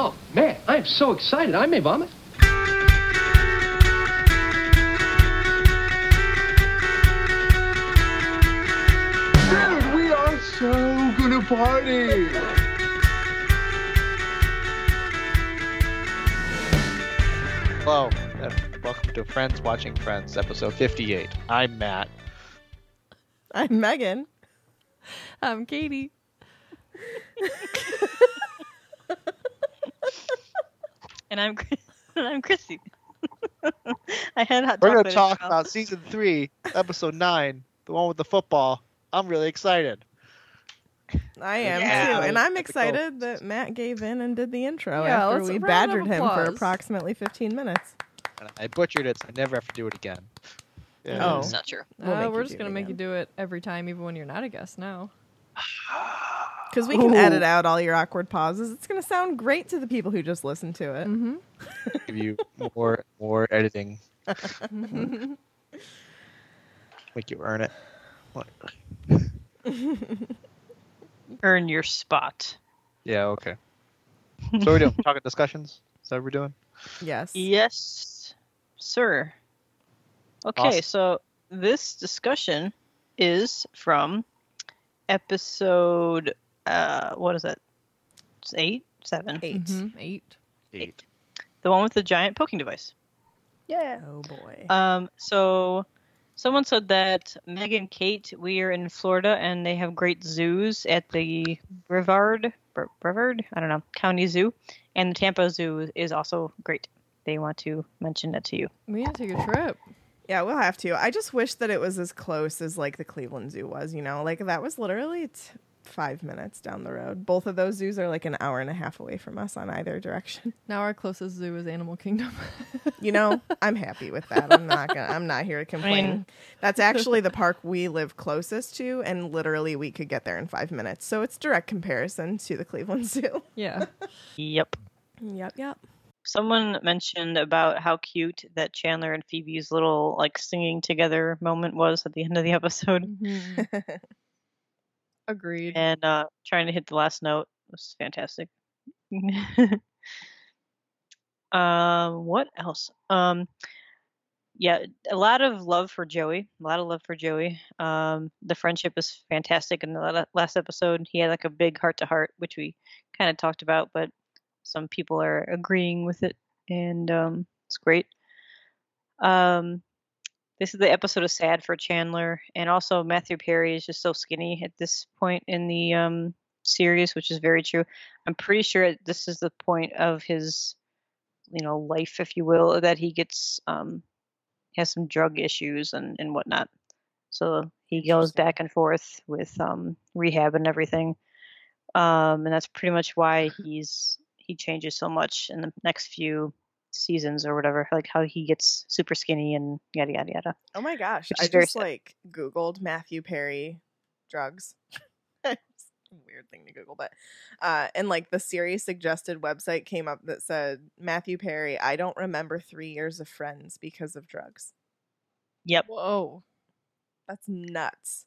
Oh, man, I am so excited. I may vomit. Dude, we are so gonna party! Hello, and welcome to Friends Watching Friends, episode 58. I'm Matt. I'm Megan. I'm Katie. and I'm Chris- and I'm Chrissy. I had hot We're gonna talk about season 3, episode 9, the one with the football. I'm really excited. I am Yeah. too, and I'm excited that Matt gave in and did the intro Yeah, after we badgered him for approximately 15 minutes. And I butchered it, so I never have to do it again. Yeah. Oh. It's not true. We'll uh, we're just gonna it make you do it every time, even when you're not a guest now. Because we can edit out all your awkward pauses. It's going to sound great to the people who just listen to it. Mm-hmm. Give you more more editing. Make you earn it. What? earn your spot. Yeah, okay. So what are we doing? Talking discussions? Is that what we're doing? Yes. Yes, sir. Okay, Awesome. so this discussion is from episode uh what is it? It's eight? Seven. 8 Eight. Eight. The one with the giant poking device. Yeah. Oh boy. Um so someone said that Meg and Kate, we are in Florida and they have great zoos at the Brevard Bre- Brevard? I don't know, County Zoo. And the Tampa Zoo is also great. They want to mention that to you. We need to take a trip. yeah, we'll have to. I just wish that it was as close as like the Cleveland Zoo was, you know? Like that was literally t- five minutes down the road. Both of those zoos are like an hour and a half away from us on either direction. Now our closest zoo is Animal Kingdom. You know, I'm happy with that. I'm not gonna. I'm not here to complain. mean- That's actually the park we live closest to, and literally we could get there in five minutes. So it's direct comparison to the Cleveland Zoo. yeah. Yep. Yep, yep. Someone mentioned about how cute that Chandler and Phoebe's little like singing together moment was at the end of the episode, Mhm. Agreed. and uh, trying to hit the last note was fantastic. um, what else? Um, yeah, a lot of love for Joey. A lot of love for Joey. Um, the friendship is fantastic. In the last episode, he had like a big heart to heart, which we kind of talked about, but some people are agreeing with it, and um, it's great. Um, this is the episode of sad for Chandler, and also Matthew Perry is just so skinny at this point in the um, series, which is very true. I'm pretty sure this is the point of his, you know, life, if you will, that he gets um, has some drug issues and and whatnot. So he goes back and forth with um, rehab and everything, um, and that's pretty much why he's he changes so much in the next few seasons or whatever. Like how he gets super skinny and yada yada yada. Oh my gosh. I just sad. like Googled Matthew Perry drugs. It's a weird thing to Google, but uh and like the series suggested website came up that said Matthew Perry, I don't remember three years of friends because of drugs. Yep. Whoa. That's nuts.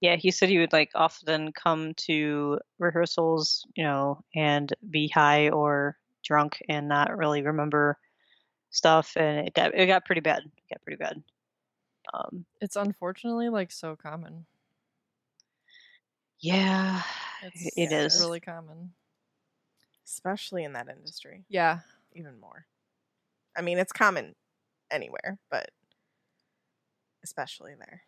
Yeah, he said he would like often come to rehearsals, you know, and be high or drunk and not really remember stuff, and it got it got pretty bad. It got pretty bad. Um, It's unfortunately like so common. yeah, It's it is. really common. Especially in that industry. Yeah. Even more. I mean it's common anywhere, but especially there.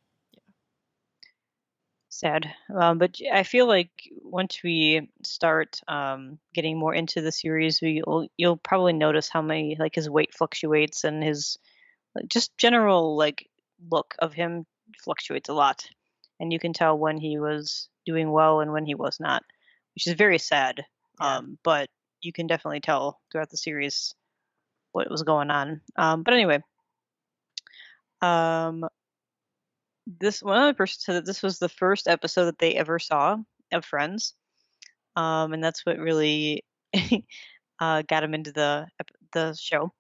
Sad. Um, but I feel like once we start um, getting more into the series, we will you'll probably notice how many like his weight fluctuates and his like, just general like look of him fluctuates a lot, and you can tell when he was doing well and when he was not, which is very sad. Yeah. Um, but you can definitely tell throughout the series what was going on. Um, but anyway, um, this one other person said that this was the first episode that they ever saw of Friends, um, and that's what really uh, got him into the the show.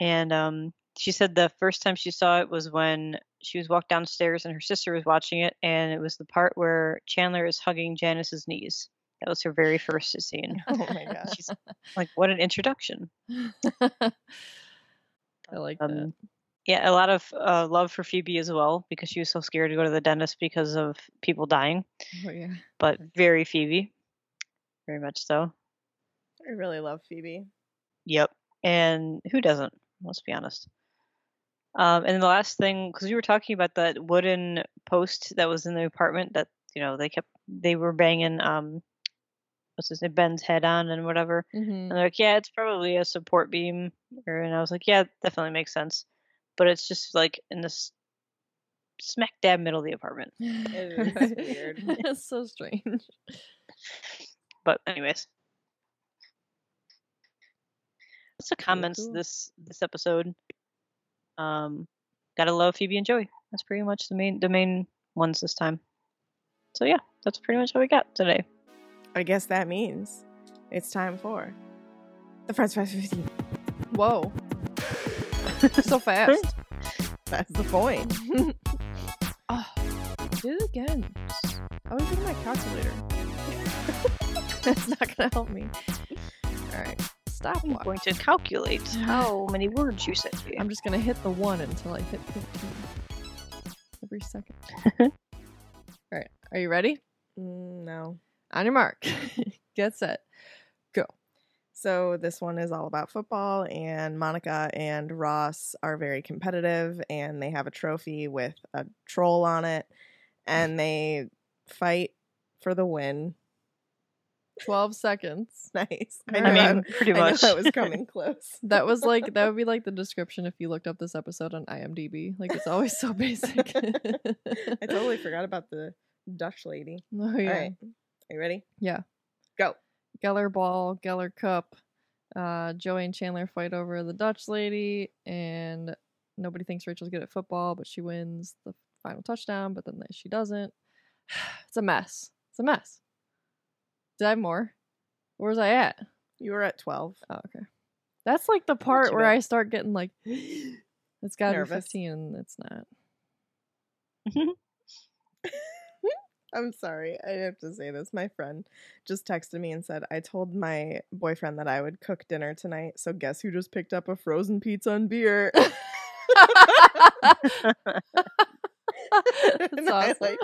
And um, she said the first time she saw it was when she was walked downstairs and her sister was watching it, and it was the part where Chandler is hugging Janice's knees. That was her very first scene. Oh my gosh. She's Like what an introduction. I like that. Yeah, a lot of uh, love for Phoebe as well because she was so scared to go to the dentist because of people dying. Oh yeah. But very Phoebe, very much so. I really love Phoebe. Yep. And who doesn't? Let's be honest. Um, and the last thing, because we were talking about that wooden post that was in the apartment that you know they kept they were banging um, what's his name Ben's head on and whatever. Mm-hmm. And they're like, yeah, it's probably a support beam. Or, and I was like, yeah, definitely makes sense. But it's just like in this smack dab middle of the apartment. It is weird. it's so strange. But anyways, that's the comments cool. this this episode. Um, gotta love Phoebe and Joey. That's pretty much the main the main ones this time. So yeah, that's pretty much what we got today. I guess that means it's time for the Friends Fast 15. Whoa. so fast. That's the point. oh, did it again. I was using my calculator. That's not gonna help me. All right, stop. I'm going to calculate how many words you said. To me. I'm just gonna hit the one until I hit 15 every second. All right, are you ready? Mm, no. On your mark, get set. So this one is all about football, and Monica and Ross are very competitive, and they have a trophy with a troll on it, and they fight for the win. 12 seconds. Nice. I knew mean, pretty I knew much. that was coming close. That was like that would be like the description if you looked up this episode on IMDb. Like it's always so basic. I totally forgot about the Dutch lady. Oh yeah. All right, are you ready? Yeah. Go. Geller Ball, Geller Cup. Uh, Joey and Chandler fight over the Dutch lady, and nobody thinks Rachel's good at football, but she wins the final touchdown, but then she doesn't. It's a mess. It's a mess. Did I have more? Where was I at? You were at 12. Oh, okay. That's like the part where bad. I start getting like, it's gotta Nervous. be 15, and it's not. I'm sorry. I have to say this. My friend just texted me and said, I told my boyfriend that I would cook dinner tonight. So guess who just picked up a frozen pizza and beer? That's And I, awesome. like,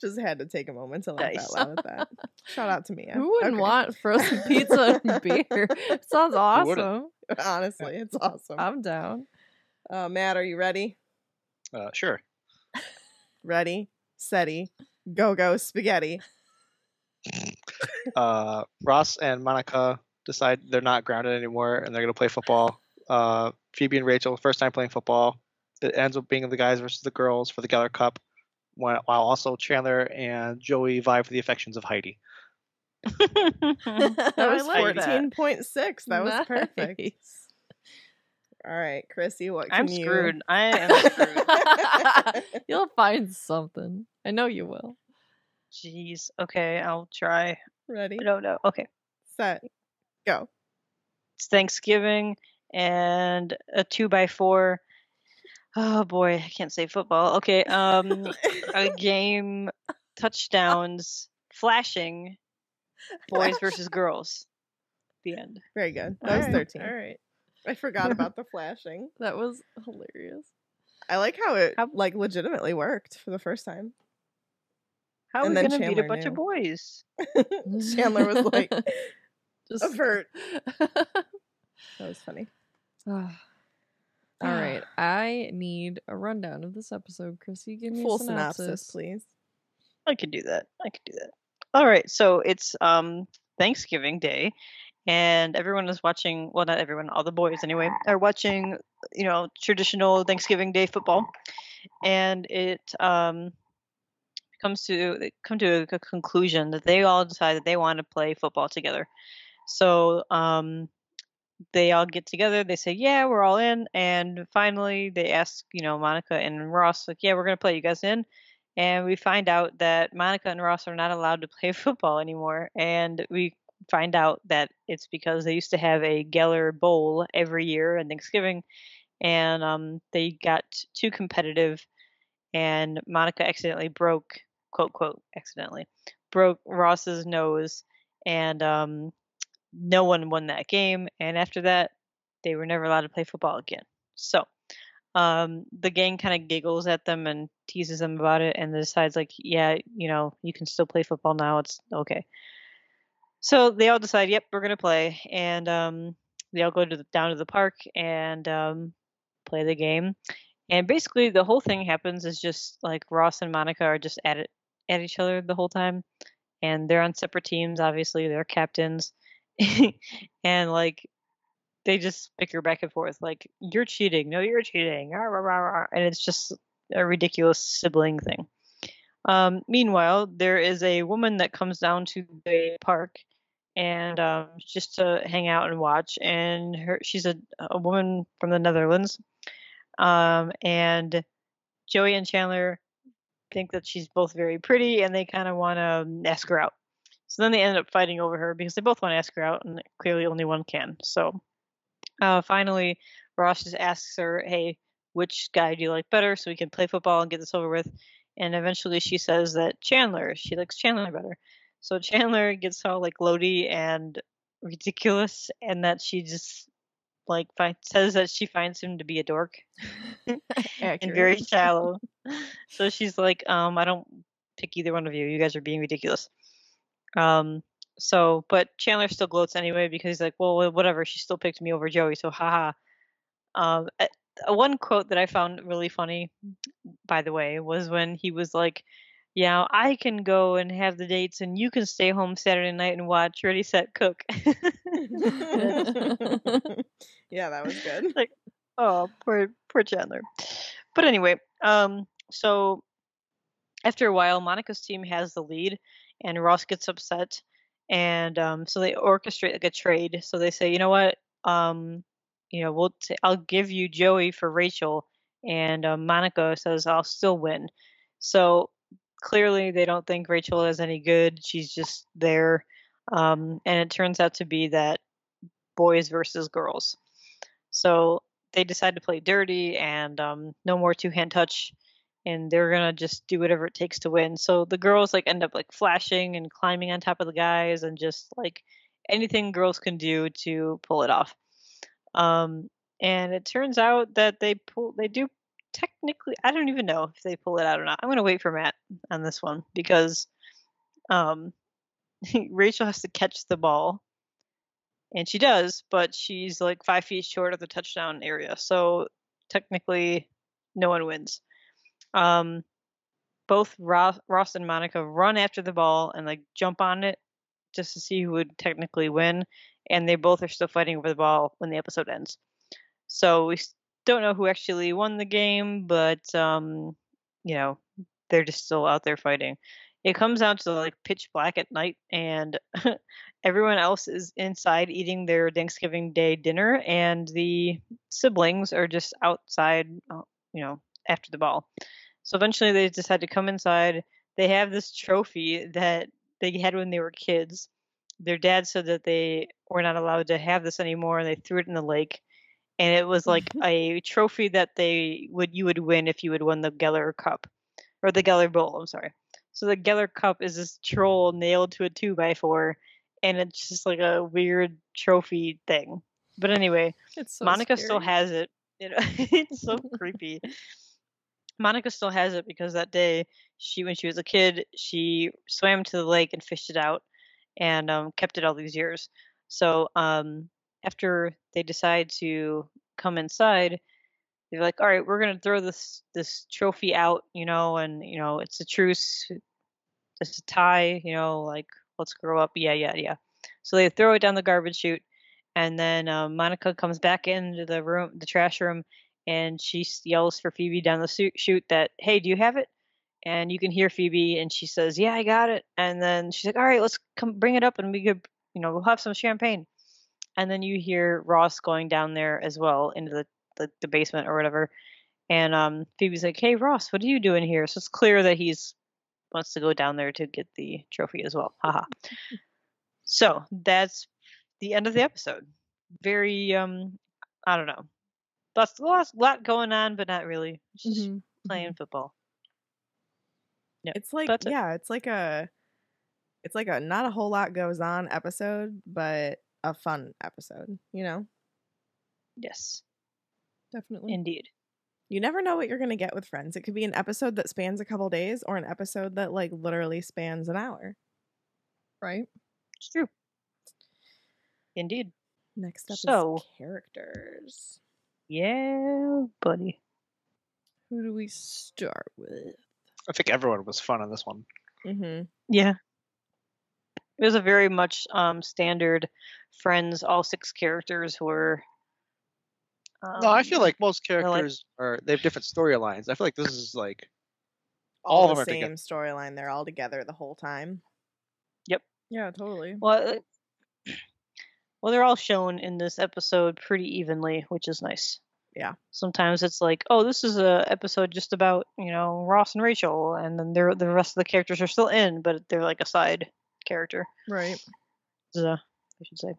just had to take a moment to laugh Nice. out loud at that. Shout out to me. Who wouldn't Okay. want frozen pizza and beer? Sounds awesome. Honestly, it's awesome. I'm down. Uh, Matt, are you ready? Uh, sure. Ready, steady, go go spaghetti. Uh, Ross and Monica decide they're not grounded anymore and they're going to play football. Uh, Phoebe and Rachel, first time playing football. It ends up being the guys versus the girls for the Geller Cup, while while also Chandler and Joey vie for the affections of Heidi. That was like that. fourteen point six. That was perfect. Nice. All right, Chrissy, what can I'm you? screwed. I am screwed. You'll find something. I know you will. Jeez. Okay, I'll try. Ready, I don't know. Okay. set, go. It's Thanksgiving and a two by four. Oh boy, I can't say football. Okay. Um a game touchdowns flashing boys versus girls. The end. Very good. That was Alright, thirteen. All right. I forgot about the flashing. That was hilarious. I like how it How- like legitimately worked for the first time. How are And we then gonna beat a bunch of boys? Chandler was like, just avert. That was funny. All right. I need a rundown of this episode. Chrissy, give me Full a synopsis. synopsis, please. I could do that. I could do that. All right. So it's um Thanksgiving Day, and everyone is watching. Well, not everyone. All the boys, anyway, are watching. You know, traditional Thanksgiving Day football, and it um comes to come to a conclusion that they all decide that they want to play football together. So um they all get together. They say, "Yeah, we're all in." And finally, they ask, you know, Monica and Ross, like, "Yeah, we're gonna play. You guys in?" And we find out that Monica and Ross are not allowed to play football anymore. And we find out that it's because they used to have a Geller Bowl every year on Thanksgiving, and um, they got too competitive, and Monica accidentally broke, quote quote, accidentally broke Ross's nose, and um, no one won that game, and after that, they were never allowed to play football again. So, um, the gang kind of giggles at them and teases them about it, and decides like, yeah, you know, you can still play football now. It's okay. So they all decide, yep, we're gonna play, and um, they all go to the, down to the park and um, play the game. And basically, the whole thing happens is just like Ross and Monica are just at it at each other the whole time, and they're on separate teams. Obviously, they're captains, and like they just bicker back and forth, like you're cheating, no, you're cheating, rah, rah, rah, rah," and it's just a ridiculous sibling thing. Um, meanwhile, there is a woman that comes down to the park and um, just to hang out and watch. And her, she's a, a woman from the Netherlands. Um, and Joey and Chandler think that she's both very pretty, and they kind of want to ask her out. So then they end up fighting over her because they both want to ask her out, and clearly only one can. So uh, finally, Ross just asks her, "Hey, which guy do you like better, so we can play football and get this over with?" And eventually, she says that Chandler. She likes Chandler better. So Chandler gets all like gloaty and ridiculous, and that she just like find, says that she finds him to be a dork and very shallow. so she's like, um, I don't pick either one of you. You guys are being ridiculous. Um, so, but Chandler still gloats anyway because he's like, well, whatever. She still picked me over Joey, so haha. Um, a one quote that I found really funny, by the way, was when he was like, "Yeah, I can go and have the dates, and you can stay home Saturday night and watch Ready Set Cook." yeah, that was good. like, oh, poor poor Chandler. But anyway, um, so after a while, Monica's team has the lead, and Ross gets upset, and um, so they orchestrate like a trade. So they say, you know what, um, you know, we'll t- I'll give you Joey for Rachel, and um, Monica says I'll still win. So clearly, they don't think Rachel is any good. She's just there, um, and it turns out to be that boys versus girls. So they decide to play dirty and um, no more two hand touch, and they're gonna just do whatever it takes to win. So the girls like end up like flashing and climbing on top of the guys and just like anything girls can do to pull it off. Um, and it turns out that they pull they do technically I don't even know if they pull it out or not. I'm gonna wait for Matt on this one because um Rachel has to catch the ball and she does, but she's like five feet short of the touchdown area. So technically, no one wins. Um, both Ross, Ross and Monica run after the ball and like jump on it just to see who would technically win, and they both are still fighting over the ball when the episode ends. So we don't know who actually won the game, but um, you know they're just still out there fighting. It comes down to like pitch black at night, and everyone else is inside eating their Thanksgiving Day dinner, and the siblings are just outside, uh, you know, after the ball. So eventually they decide to come inside. They have this trophy that they had when they were kids. Their dad said that they were not allowed to have this anymore, and they threw it in the lake. And it was like a trophy that they would you would win if you had won the Geller Cup or the Geller Bowl. I'm sorry. So the Geller Cup is this troll nailed to a two by four, and it's just like a weird trophy thing. But anyway, It's so Monica still has it. it it's so creepy. Monica still has it because that day she, when she was a kid, she swam to the lake and fished it out, and um, kept it all these years. So um, after they decide to come inside, they're like, "All right, we're gonna throw this this trophy out, you know, and you know it's a truce, it's a tie, you know, like let's grow up, yeah, yeah, yeah." So they throw it down the garbage chute, and then um, Monica comes back into the room, the trash room, and she yells for Phoebe down the chute that, "Hey, do you have it?" And you can hear Phoebe, and she says, "Yeah, I got it." And then she's like, "All right, let's come bring it up, and we could, you know, we'll have some champagne." And then you hear Ross going down there as well into the the, the basement or whatever. And um, Phoebe's like, "Hey, Ross, what are you doing here?" So it's clear that he's wants to go down there to get the trophy as well. Haha. so that's the end of the episode. Very um, I don't know. Lots, lots, lot going on, but not really. Just Mhm, playing football. Yeah, It's like that's it. yeah, it's like a it's like a not a whole lot goes on episode, but a fun episode, you know? Yes, Definitely. indeed. You never know what you're going to get with friends. It could be an episode that spans a couple days or an episode that like literally spans an hour. right? It's true. Indeed. Next up So- is characters. Yeah, buddy. Who do we start with? I think everyone was fun on this one. Mm-hmm. Yeah. It was a very much um standard friends, all six characters were um, no, I feel like most like- characters are they have different storylines. I feel like this is like All, All of the them same storyline. They're all together the whole time. Yep. Yeah, totally. well uh, well they're all shown in this episode pretty evenly, which is nice. Yeah. Sometimes it's like, oh, this is a episode just about, you know, Ross and Rachel and then they're, the rest of the characters are still in, but they're like a side character. Right. uh, I should say.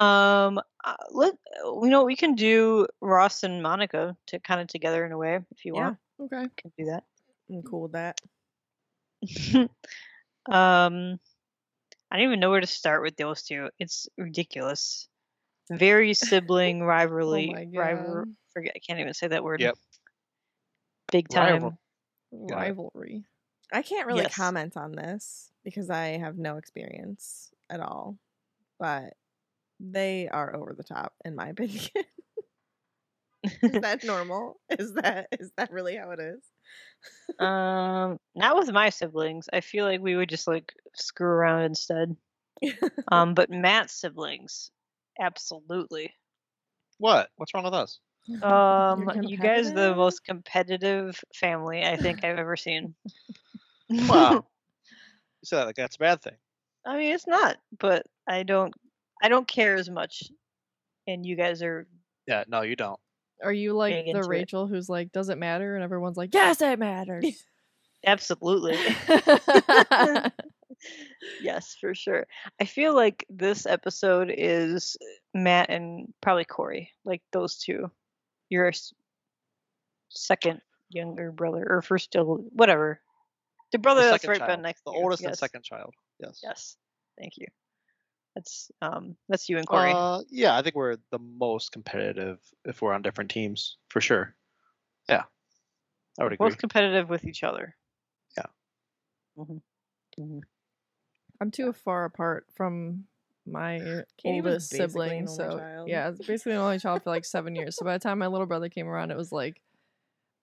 Um, uh, let you know we can do Ross and Monica to kind of together in a way if you Yeah. want. Okay. Can do that. I'm cool with that. um, I don't even know where to start with those two. It's ridiculous. Very sibling rivalry. Oh rival- forget. I can't even say that word. Yep. Big time. Rival. Rivalry. I can't really Yes. comment on this because I have no experience at all. But they are over the top, in my opinion. is that normal? Is that is that really how it is? um, not with my siblings. I feel like we would just like screw around instead. Um, but Matt's siblings, absolutely. what? What's wrong with us? Um, You're guys are the most competitive family I think I've ever seen. Wow. You said that like that's a bad thing. I mean, it's not, but I don't, I don't care as much, and you guys are. Yeah, no, you don't. Are you like the into it. Rachel who's like, does it matter? And everyone's like, yes, it matters. Absolutely. yes, for sure. I feel like this episode is Matt and probably Corey, like those two. Your second younger brother, or first, el- whatever. The brother The that's second right child. next the to you. oldest and yes. second child. Yes. Yes, thank you. That's um, that's you and Corey. Uh, yeah, I think we're the most competitive if we're on different teams for sure. Yeah, I would agree. Both competitive with each other. Yeah. hmm I'm too far apart from my Katie oldest sibling, so child. yeah, I was basically an only child for like seven years. So by the time my little brother came around, it was like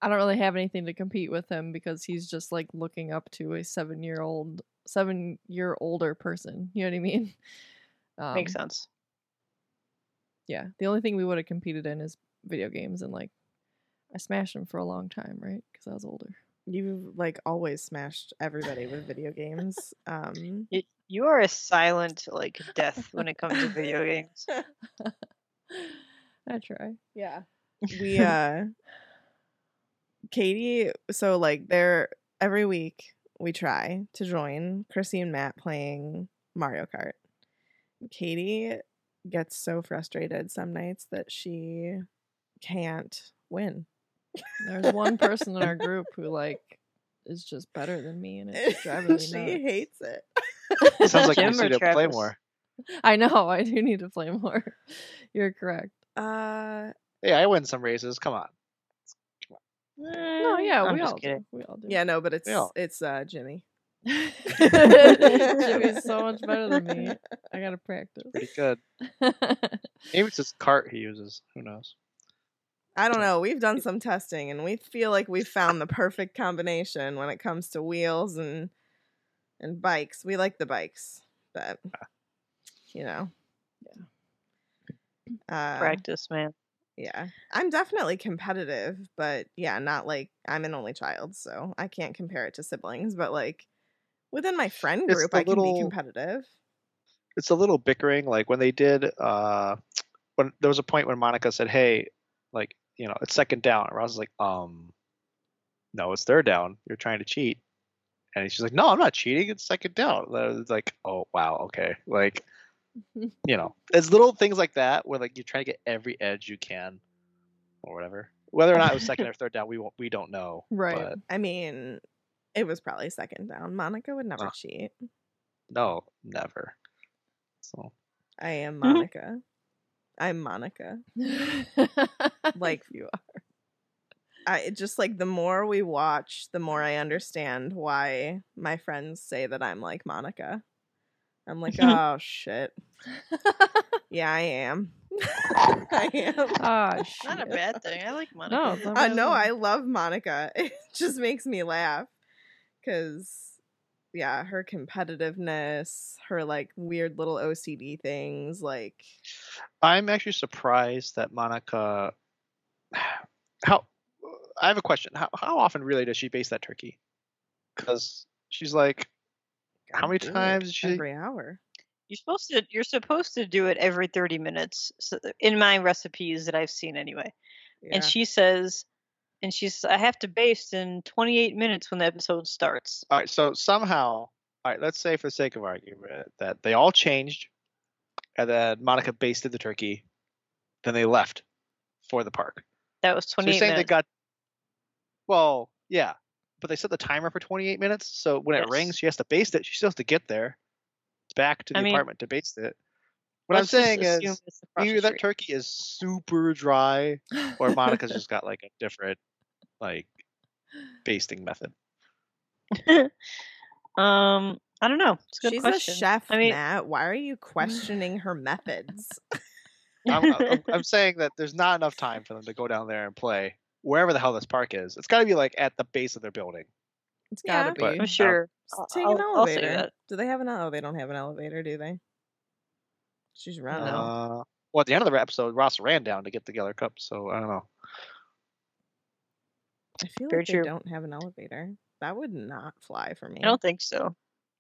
I don't really have anything to compete with him because he's just like looking up to a seven year old, seven year older person. You know what I mean? Um, Makes sense. Yeah, the only thing we would have competed in is video games, and like I smashed him for a long time, right? Because I was older. You've like always smashed everybody with video games. Um, Y- You are a silent like death when it comes to video games. I try. yeah. We uh Katie, so like they're every week we try to join Chrissy and Matt playing Mario Kart. Katie gets so frustrated some nights that she can't win. There's one person in our group who like is just better than me, and it's driving me she nuts. hates it. It sounds like you Jim just or need to play more. I know. I do need to play more. You're correct. Uh Hey, I win some races. Come on. No, yeah, I'm we all kidding. do. We all do. yeah, no, but it's Yeah. it's uh Jimmy. Jimmy's so much better than me. I gotta practice. Pretty good. Maybe it's his cart he uses. Who knows? I don't know. We've done some testing and we feel like we've found the perfect combination when it comes to wheels and and bikes. We like the bikes, but you know. Yeah. Uh, Practice, man. Yeah. I'm definitely competitive, but yeah, not like I'm an only child, so I can't compare it to siblings, but like within my friend group I can be little- competitive. It's a little bickering. Like when they did, uh, when there was a point when Monica said, "Hey, like you know, it's second down," and Ross was like, "Um, no, it's third down. You're trying to cheat." And she's like, "No, I'm not cheating. It's second down." And It's like, "Oh wow, okay." Like, you know, it's little things like that where like you're trying to get every edge you can, or whatever. Whether or not it was second or third down, we won't, we don't know. Right. But I mean, it was probably second down. Monica would never Oh. cheat. no, never. So I am mm-hmm. Monica. I'm Monica. Like- you are. I just like the more we watch, the more I understand why my friends say that I'm like Monica. I'm like, oh shit. Yeah, I am. I am. Ah, It's not a bad thing. I like Monica. No, it's not Uh, no. I love Monica. It just makes me laugh because, yeah, her competitiveness, her like weird little OCD things, like I'm actually surprised that Monica. How? I have a question. How how often really does she base that turkey? Because she's like, how many times did she? every hour. You're supposed to you're supposed to do it every 30 minutes so, uh, in my recipes that I've seen anyway. Yeah. And she says and she's I have to baste in 28 minutes when the episode starts. All right. So somehow, all right. Let's say, for the sake of argument, that they all changed, and then Monica basted the turkey, then they left for the park. That was So 28 you're saying minutes. they got? Well, yeah, but they set the timer for 28 minutes. So when it rings, she has to baste it. She still has to get there, back to the I mean, apartment to baste it. What I'm saying is, it's across either that turkey is super dry, or Monica's just got like a different, like, basting method. um I don't know. It's a good She's question. a chef, I mean, Matt. Why are you questioning her methods? I'm, I'm, I'm saying that there's not enough time for them to go down there and play wherever the hell this park is. It's got to be like at the base of their building. It's gotta Yeah. be. But- I'm sure. Just I'll- take I'll- an I'll elevator. Do they have an? Oh, they don't have an elevator, do they? She's running. Uh, well, at the end of the episode, Ross ran down to get the Geller Cup, so I don't know. I feel Very like they don't have an elevator. That would not fly for me. I don't think so.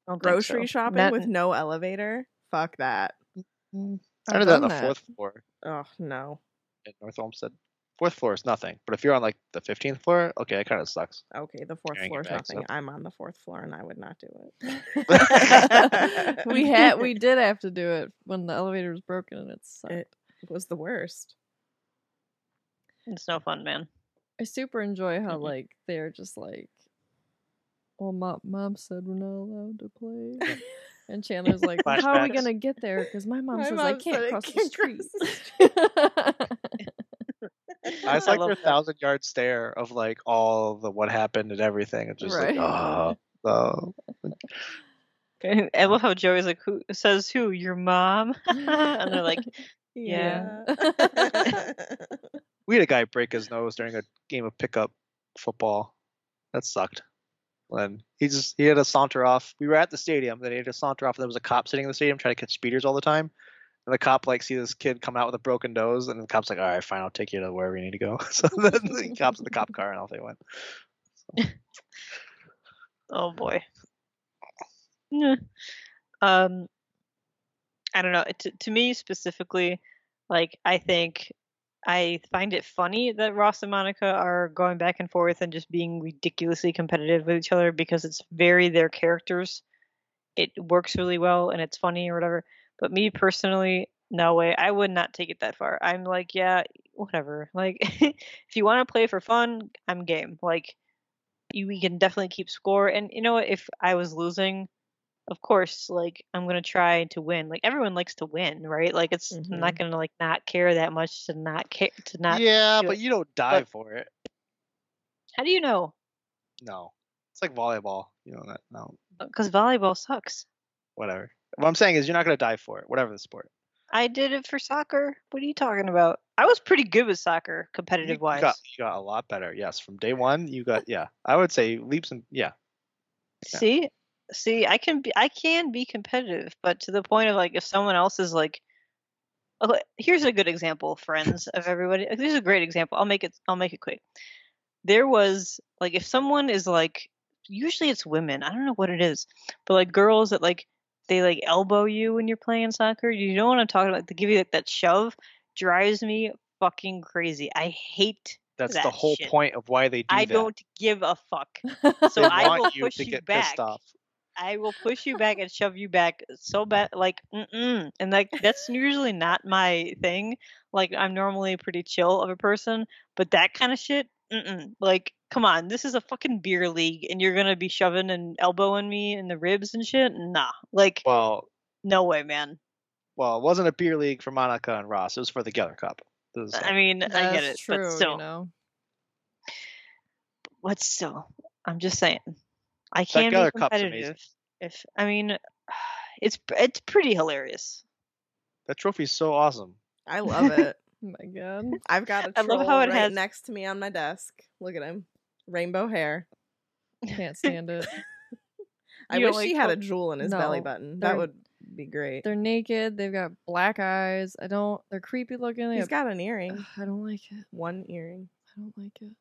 Don't think Grocery so. shopping Not- with no elevator? Fuck that. I did that on the that. fourth floor Oh no. in North Olmsted. Fourth floor is nothing, but if you're on like the 15th floor, okay, it kind of sucks. Okay, the fourth floor is nothing. up. I'm on the fourth floor and I would not do it. we had we did have to do it when the elevator was broken and it sucked. It was the worst. It's no fun, man. I super enjoy how Mm-mm. like they're just like, well, mom, mom said we're not allowed to play, and Chandler's like, well, how are we gonna get there? Because my mom My says I can't said I cross the can't street. cross I it's I like that. thousand yard stare of like all the what happened and everything. It's just Right. like, oh, oh. I love how Joey's like, "Who says who? Your mom?" and they're like, Yeah. We had a guy break his nose during a game of pickup football. That sucked. When he just he had to saunter off. We were at the stadium, then he had to saunter off, and there was a cop sitting in the stadium trying to catch speeders all the time. And the cop like see this kid come out with a broken nose, and the cop's like, "All right, fine, I'll take you to wherever you need to go." So then the cops in the cop car, and off they went. "Oh boy." Yeah. Um, I don't know. To to me specifically, like I think I find it funny that Ross and Monica are going back and forth and just being ridiculously competitive with each other because it's very their characters. It works really well and it's funny or whatever. But me personally, no way. I would not take it that far. I'm like, yeah, whatever. Like, if you want to play for fun, I'm game. Like, you, we can definitely keep score. And you know what? If I was losing, of course, like I'm gonna try to win. Like everyone likes to win, right? Like it's I'm not mm-hmm. gonna like not care that much to not care to not. yeah, but it. you don't dive for it. How do you know? No, it's like volleyball. You know that? No, uh, Because volleyball sucks. whatever. What I'm saying is, you're not gonna die for it, whatever the sport. I did it for soccer. What are you talking about? I was pretty good with soccer, You, competitive you wise. got you got a lot better. Yes, from day one, you got yeah. I would say leaps and yeah. yeah. See, see, I can be, I can be competitive, but to the point of like, if someone else is like, uh, okay, here's a good example, friends of everybody. This is a great example. I'll make it, I'll make it quick. There was like, if someone is like, usually it's women. I don't know what it is, but like girls that like they like elbow you when you're playing soccer. You know what I'm talking about? They give you like that shove. Drives me fucking crazy. I hate. That's the whole shit. point of why they do I that. don't give a fuck. So I want will you push to you get back. pissed off. I will push you back and shove you back so bad, like, mm-mm. and like that's usually not my thing. Like, I'm normally pretty chill of a person, but that kind of shit, mm-mm. Like, come on, this is a fucking beer league, and you're gonna be shoving and elbowing me in the ribs and shit? Nah, like, Well, no way, man. well, it wasn't a beer league for Monica and Ross. It was for the Geller Cup. This is I mean, I get it, true, but still, you know. but still, I'm just saying, I can't Geller be Cup's amazing. competitive. If I mean, it's it's pretty hilarious. that trophy's so awesome. I love it. Oh my god. I've got a troll love how it right has- next to me on my desk. Look at him, rainbow hair. Can't stand it. I You don't wish he had a jewel in his belly button. That would be great. They're naked. They've got black eyes. I don't. They're creepy looking. They He's have, got an earring, Ugh, I don't like it. one earring. I don't like it.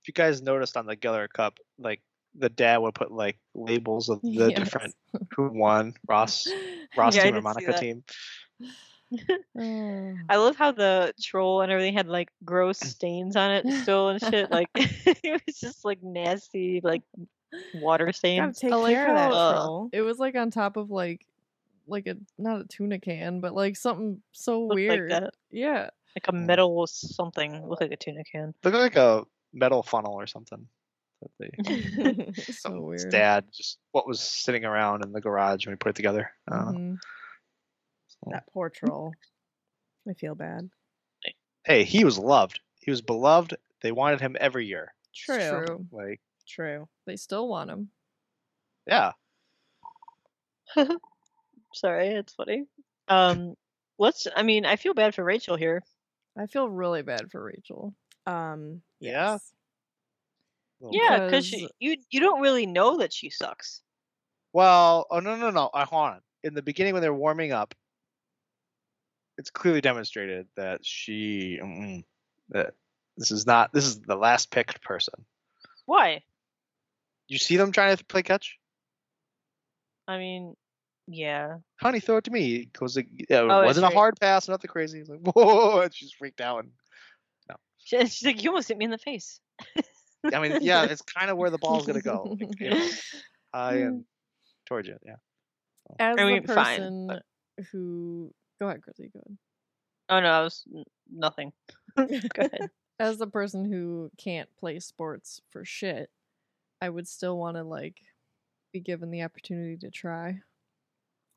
If you guys noticed on the Geller Cup, like the dad would put like labels of the Yes. different who won Ross Ross Yeah, team or Monica team. Oh. I love how the troll and everything had like gross stains on it still and shit. Like it was just like nasty, like water stains. take I like care of that how- troll. It was like on top of like, like a not a tuna can, but like something so Looked like weird. that. Yeah. Like a metal something. Looked like a tuna can. Looked like a metal funnel or something. That they, So weird. dad just what was sitting around in the garage when we put it together. I don't know. Mhm. That poor troll. I feel bad. Hey, he was loved. He was beloved. They wanted him every year. True. True. Like, True. They still want him. yeah. Sorry, it's funny. Um, let's. I mean, I feel bad for Rachel here. I feel really bad for Rachel. Um. Yeah? Yes. Yeah, because Because- you you don't really know that she sucks. Well, oh no no no. I hold on. In the beginning when they're warming up, it's clearly demonstrated that she mm, that this is not this is the last picked person. Why? You see them trying to play catch? I mean, yeah. Honey, throw it to me. He goes, like, yeah, it Oh, wasn't a right. hard pass, nothing crazy. He's like, whoa, and she's freaked out. And, She- She's like, you almost hit me in the face. I mean, yeah, it's kind of where the ball's gonna go. Like, you know, I am towards you. Yeah. As I mean, the fine, person who go ahead, Chrissy, go ahead. Oh no, I was n- nothing. Go ahead. As the person who can't play sports for shit, I would still want to like be given the opportunity to try.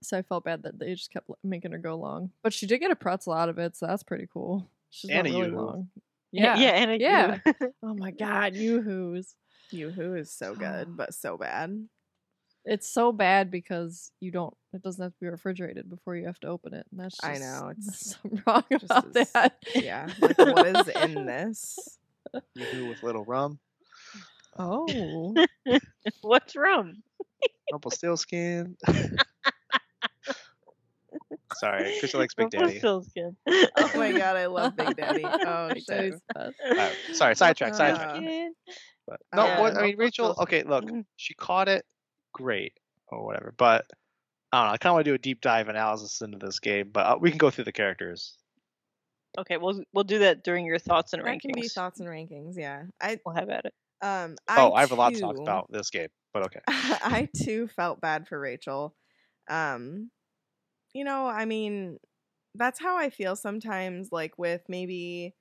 So I felt bad that they just kept making her go long, but she did get a pretzel out of it, so that's pretty cool. She's not And a really yoo-hoo. long. Yeah, Yeah, yeah, and I yeah. Oh my god, yoo-hoos. Yoo-hoo is so good, but so bad. It's so bad because you don't. It doesn't have to be refrigerated before you have to open it. And that's just, I know, it's that's something wrong just about as- that. Yeah. Like, what is in this? You do with little rum, Oh, What's wrong? skin. Sorry, Krista likes Big Daddy. Rumpelstiltskin. Oh my god, I love Big Daddy. Oh Big shit. Daddy's best. Alright, sorry, sidetrack, sidetrack. Uh, But no, Yeah, what, I mean, Rachel. Okay, look, Mhm. she caught it, great, or whatever. But I don't know. I kind of want to do a deep dive analysis into this game, but uh, we can go through the characters. Okay, we'll we'll do that during your thoughts and That can be rankings. thoughts and rankings. Yeah. I We'll have at it. um. oh, I have a lot to talk about this game, but okay. I too felt bad for Rachel. Um, you know, I mean, that's how I feel sometimes. Like with maybe,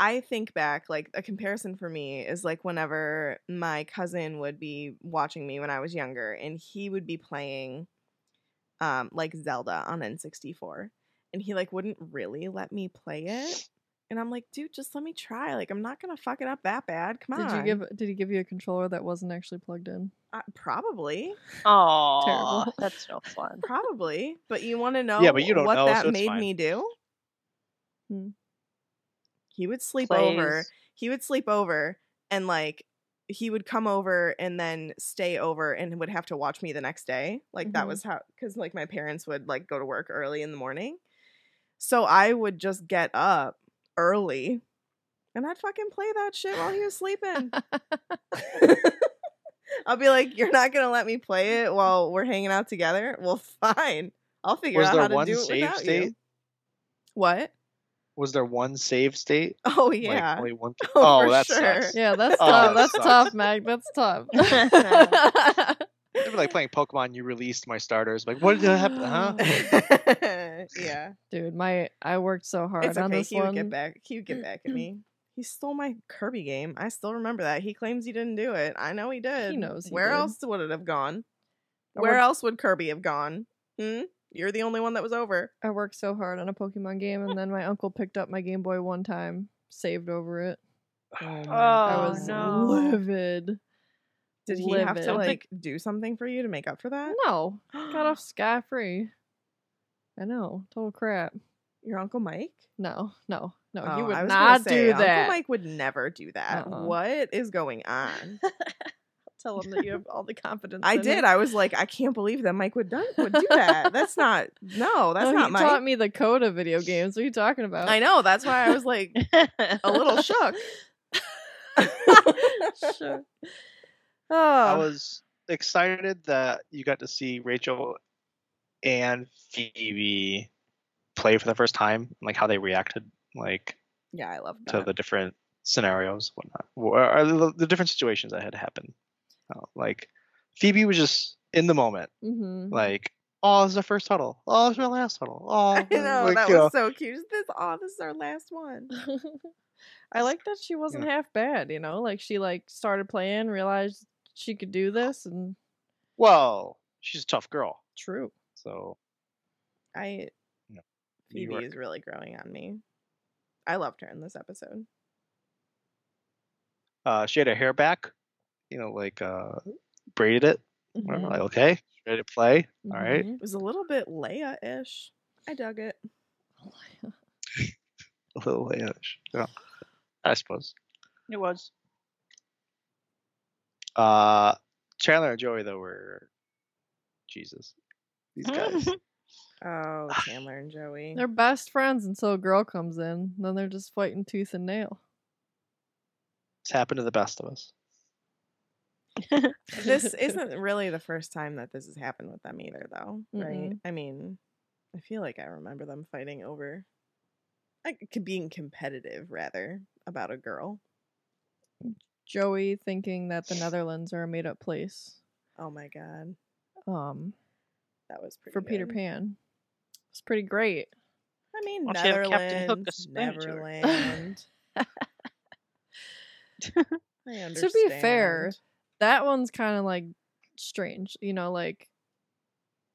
I think back. Like a comparison for me is like whenever my cousin would be watching me when I was younger, and he would be playing, um, like Zelda on N sixty four, and he like wouldn't really let me play it. And I'm like, dude, just let me try. Like, I'm not gonna fuck it up that bad. Come on. Did you give? Did he give you a controller that wasn't actually plugged in? Uh, probably. Oh, Terrible. that's no fun. Probably, but you want to know Yeah, but you don't what know, so that it's made fine. me do? Hmm. He would sleep over. He would sleep over and like he would come over and then stay over and would have to watch me the next day. Like that Mhm. was how cuz like my parents would like go to work early in the morning. So I would just get up early and I'd fucking play that shit while he was sleeping. I'll be like, "You're not gonna let me play it while we're hanging out together." Well, fine. I'll figure Was out how to do it without state? you. What? Was there one save state? Oh Like, yeah. only one. Oh, Oh, for that sure. sucks. yeah, that's Oh, tough. that That's sucks. tough, Mag. That's tough. It'd be like playing Pokemon. You released my starters. Like, what did happen? Huh? yeah. Dude, my I worked so hard It's on okay. this He would one. get back. He would get back at me. He stole my Kirby game. I still remember that. He claims he didn't do it. I know he did. He knows he Where did. else would it have gone? Where else would Kirby have gone? Hmm? You're the only one that was over. I worked so hard on a Pokemon game, and then my uncle picked up my Game Boy one time, saved over it. Um, oh, I Oh, was no. livid. Did he have to like do something for you to make up for that? No, got off scot free. I know, total crap. Your uncle Mike? No, no, no. Oh, he would I not say, do that. Uncle. Mike would never do that. Uh-uh. What is going on? Tell him that you have all the confidence. I in did. him. I was like, I can't believe that Mike would, done, would do that. That's not. No, that's oh, no, not he Mike. taught me the code of video games. What are you talking about? I know. That's why I was like a little shook. Sure. Ah. I Oh, was excited that you got to see Rachel and Phoebe play for the first time, like how they reacted, like yeah, I love to the different scenarios, whatnot, or, or the, the different situations that had happened. Like Phoebe was just in the moment, hmm like, oh, this is our first huddle. Oh, this is our last huddle. Oh, I know like, that was know, so cute. This, oh, this is our last one. I like that she wasn't half bad. You know, like she like started playing, realized she could do this, and well, she's a tough girl, true. so I Phoebe is really growing on me. I loved her in this episode. uh, she had her hair back, you know, like uh, braided it. Whatever, Mhm. Like, okay, ready to play. All right. Mhm. It was a little bit Leia-ish. I dug it. a little Leia ish. Yeah, I suppose. it was. Uh, Chandler and Joey though were Jesus. These guys. Oh, Chandler and Joey. They're best friends until a girl comes in. Then they're just fighting tooth and nail. it's happened to the best of us. this isn't really the first time that this has happened with them either, though, right? Mm-mm. I mean, I feel like I remember them fighting over, like, c- being competitive rather about a girl. Joey thinking that the Netherlands are a made up place. Oh my god, Um, that was pretty for Peter. Pan. It's pretty great. I mean, Why don't Captain Hook Netherlands, explain it to her? Neverland. I understand. To be fair, That one's kind of like strange, you know, like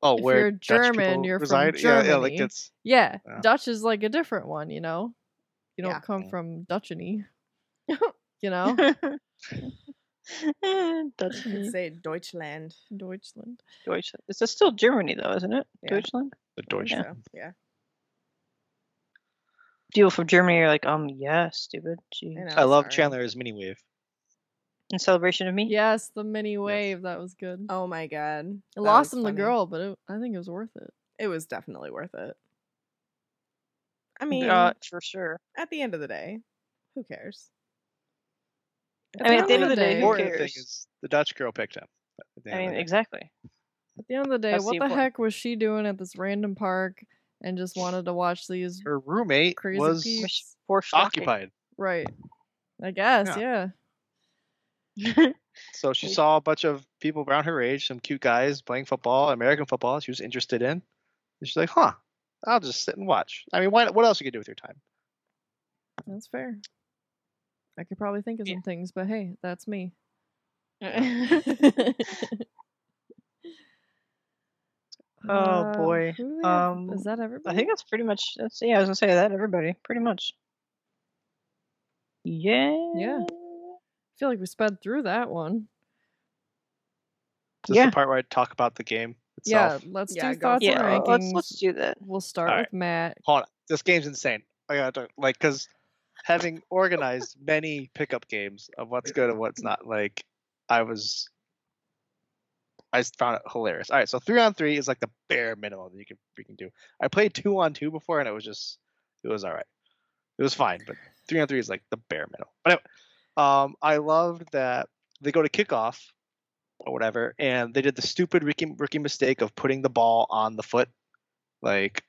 Oh, If where you're German, you're from reside? Yeah, yeah, like Germany. it's yeah, Yeah. Dutch is like a different one, you know. You don't Yeah. come Mm. from Dutchany, you know. That's you could me. say Deutschland. Deutschland. Deutschland. It's still Germany though, isn't it? Yeah. Deutschland. the Deutsch. Yeah. Yeah. People from Germany are like, um, yeah, stupid. Jeez. I know. I love sorry. Chandler as Mini Wave. In celebration of me. Yes, the mini wave that was good. Oh my god. it that lost was him the girl, but it, I think it was worth it. It was definitely worth it. I mean, uh, for sure. at the end of the day, who cares? I mean, at the end of the day, The who important thing is the Dutch girl picked him. I mean, exactly. At the end of the day, That's what the the, heck was she doing at this random park and just wanted to watch these Her roommate crazy was peeps? Which for shocking. occupied, Right. I guess, Yeah. yeah. So she saw a bunch of people around her age, some cute guys playing football, American football. She was interested in. And she's like, "Huh, I'll just sit and watch." I mean, why, what else you could do with your time? That's fair. I could probably think of Yeah. some things, but hey, that's me. Oh, Uh, boy. who do we have? Um, Is that everybody? I think that's pretty much. That's yeah. I was gonna say that everybody, pretty much. Yeah. Yeah. I feel like we sped through that one. This Yeah. the part where I talk about the game itself. Yeah, let's Yeah, do thoughts for and rankings. Let's let's do that. We'll start All with. Matt. Hold on, this game's insane. I gotta like because having organized many pickup games of what's good and what's not, like I was, I found it hilarious. All right, so three on three is like the bare minimum that you can freaking do. I played two on two before and it was just, it was all right. It was fine, but three on three is like the bare minimum. But anyway, um, I loved that they go to kickoff or whatever, and they did the stupid rookie rookie mistake of putting the ball on the foot, like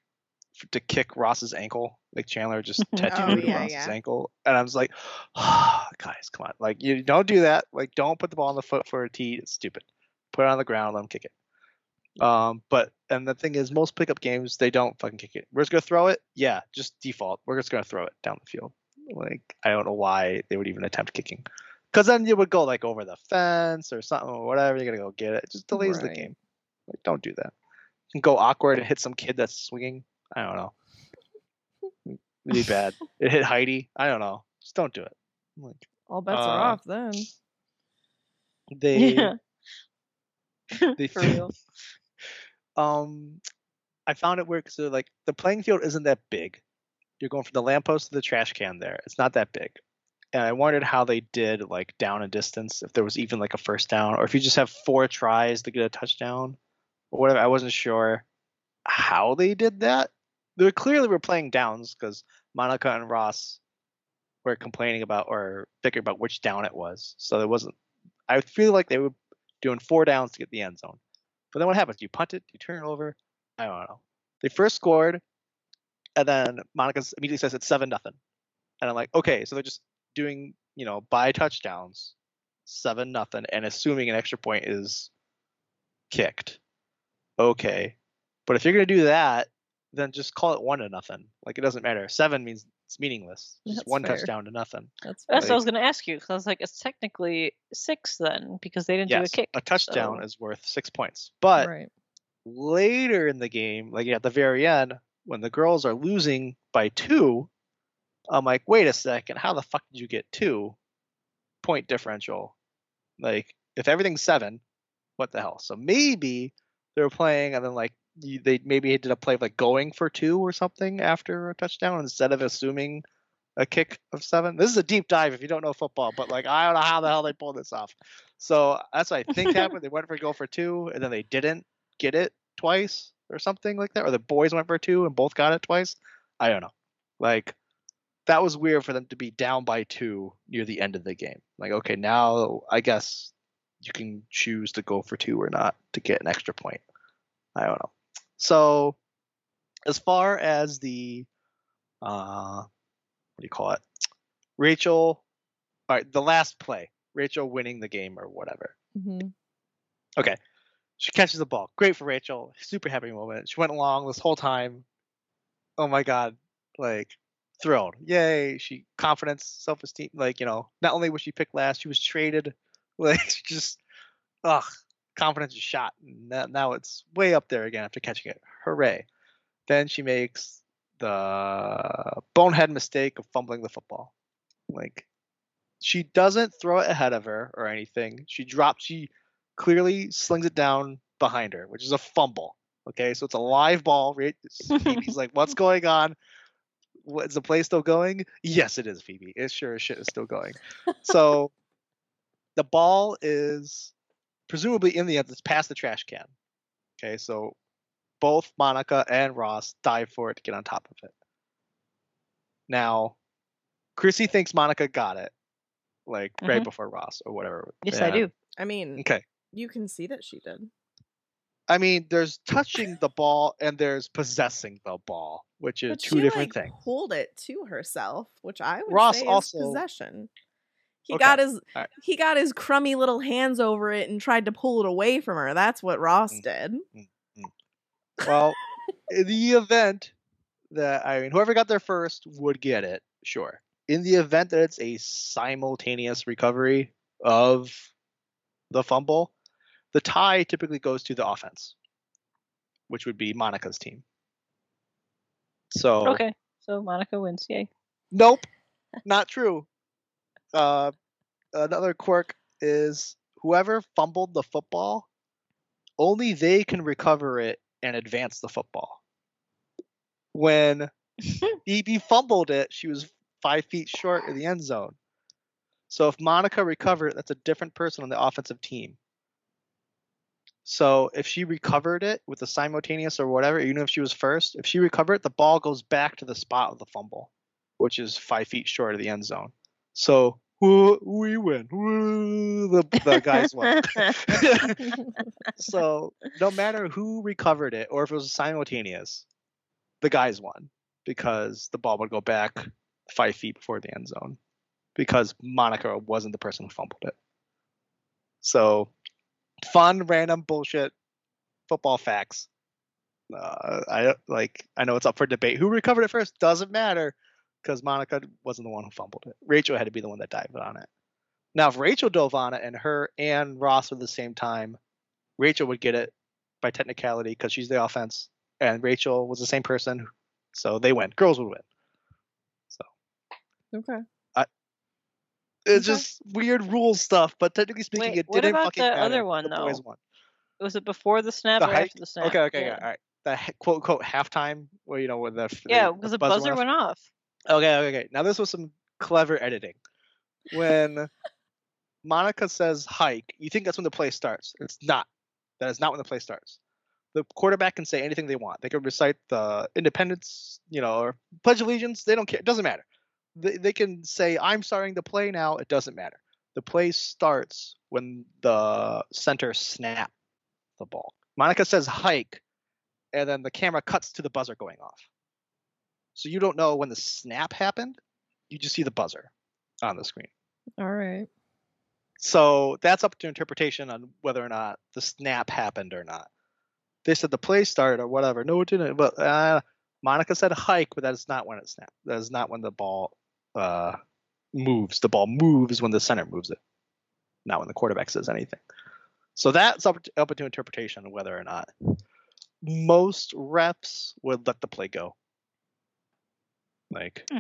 to kick Ross's ankle. Like Chandler just tattooed Oh, yeah, Ross's yeah. ankle, and I was like, guys, come on, like you don't do that. Like don't put the ball on the foot for a tee. It's stupid. Put it on the ground, let them kick it. Um, but and the thing is, most pickup games they don't fucking kick it. We're just gonna throw it. Yeah, just default. We're just gonna throw it down the field. Like I don't know why they would even attempt kicking, because then you would go like over the fence or something or whatever. You're gonna go get it. It just delays the game. Like don't do that. and go awkward and hit some kid that's swinging. I don't know. Really bad. It hit Heidi. I don't know. Just don't do it. Like All bets Uh, are off then. they Yeah. they For real. um I found it weird because like the playing field isn't that big. You're going from the lamppost to the trash can there. It's not that big. And I wondered how they did like down and distance, if there was even like a first down, or if you just have four tries to get a touchdown or whatever. I wasn't sure how they did that. They clearly were playing downs because Monica and Ross were complaining about or bickering about which down it was. So it wasn't I feel like they were doing four downs to get the end zone. But then what happens? You punt it, you turn it over. I don't know. They first scored, and then Monica immediately says it's seven nothing, and I'm like, okay, so they're just doing you know by touchdowns, seven nothing, and assuming an extra point is kicked. Okay, but if you're gonna do that, then just call it one to nothing. Like it doesn't matter. Seven means it's meaningless. Just That's one fair. touchdown to nothing. That's That's what I was going to ask you because I was like, it's technically six then because they didn't do a kick. a touchdown so- is worth six points. But right. later in the game, like at the very end, when the girls are losing by two, I'm like, wait a second, how the fuck did you get two point differential? Like, if everything's seven, what the hell? So maybe they were playing, and then like they maybe did a play of like going for two or something after a touchdown instead of assuming a kick of seven. This is a deep dive if you don't know football, but like I don't know how the hell they pulled this off. So that's what I think happened. They went for go for two, and then they didn't get it twice or something like that, or the boys went for two and both got it twice. I don't know. Like that was weird for them to be down by two near the end of the game. Like, okay, now I guess you can choose to go for two or not to get an extra point. I don't know. So as far as the uh what do you call it? Rachel all right, the last play. Rachel winning the game or whatever. hmm Okay. She catches the ball. Great for Rachel. Super happy moment. She went along this whole time. Oh my god. Like thrilled. Yay. She confidence, self esteem. Like, you know, not only was she picked last, she was traded. Like just ugh. Confidence is shot. Now, now it's way up there again after catching it. Hooray. Then she makes the bonehead mistake of fumbling the football. Like she doesn't throw it ahead of her or anything. She drops she clearly slings it down behind her, which is a fumble. Okay, so it's a live ball. Right? Phoebe's like, "What's going on? What, is the play still going?" Yes, it is, Phoebe. It sure as shit is still going. So the ball is presumably in the end. It's past the trash can. Okay, so both Monica and Ross dive for it to get on top of it. Now, Chrissy thinks Monica got it, like right Mhm. before Ross or whatever. Yes, I do. I mean, Okay. You can see that she did. I mean, there's touching the ball and there's possessing the ball, which is But two she different like things. Hold it to herself, which I would Ross say also- is possession. He Okay, got his alright. he got his crummy little hands over it and tried to pull it away from her. That's what Ross Mm. did. Well, in the event that I mean, whoever got there first would get it, sure. In the event that it's a simultaneous recovery of the fumble, the tie typically goes to the offense, which would be Monica's team. So Okay, so Monica wins. Yay. Nope, not true. Uh, another quirk is whoever fumbled the football, only they can recover it and advance the football. When Phoebe fumbled it, she was five feet short of the end zone. So if Monica recovered that's a different person on the offensive team. So if she recovered it with a simultaneous or whatever, even if she was first, if she recovered it, the ball goes back to the spot of the fumble which is five feet short of the end zone. So we win. The, the guys won. so no matter who recovered it or if it was simultaneous, the guys won because the ball would go back five feet before the end zone because Monica wasn't the person who fumbled it. So fun, random bullshit football facts. Uh, I like. I know it's up for debate. Who recovered it first doesn't matter because Monica wasn't the one who fumbled it. Rachel had to be the one that dived on it. Now, if Rachel dove on it and her and Ross were the same time, Rachel would get it by technicality because she's the offense, and Rachel was the same person, so they win. Girls would win. So. Okay. It's Okay. just weird rule stuff, but technically speaking, Wait, it didn't What about fucking the other one, the though? won. Was it before the snap The or hike? after the snap? Okay, okay, yeah. yeah, all right. The quote unquote halftime, where you know when the Yeah, because the buzzer went off. Okay, okay, okay. Now this was some clever editing. When Monica says hike, you think that's when the play starts. It's not. That is not when the play starts. The quarterback can say anything they want. They can recite the independence, you know, or pledge allegiance. They don't care. It doesn't matter. They, they can say, I'm starting the play now. It doesn't matter. The play starts when the center snap the ball. Monica says hike, and then the camera cuts to the buzzer going off. So you don't know when the snap happened. You just see the buzzer on the screen. All right. So that's up to interpretation on whether or not the snap happened or not. They said the play started or whatever. No, it didn't. But uh, Monica said hike, but that is not when it snapped. That is not when the ball uh, moves. The ball moves when the center moves it, not when the quarterback says anything. So that's up to, up to interpretation whether or not most refs would let the play go. Like, Hmm.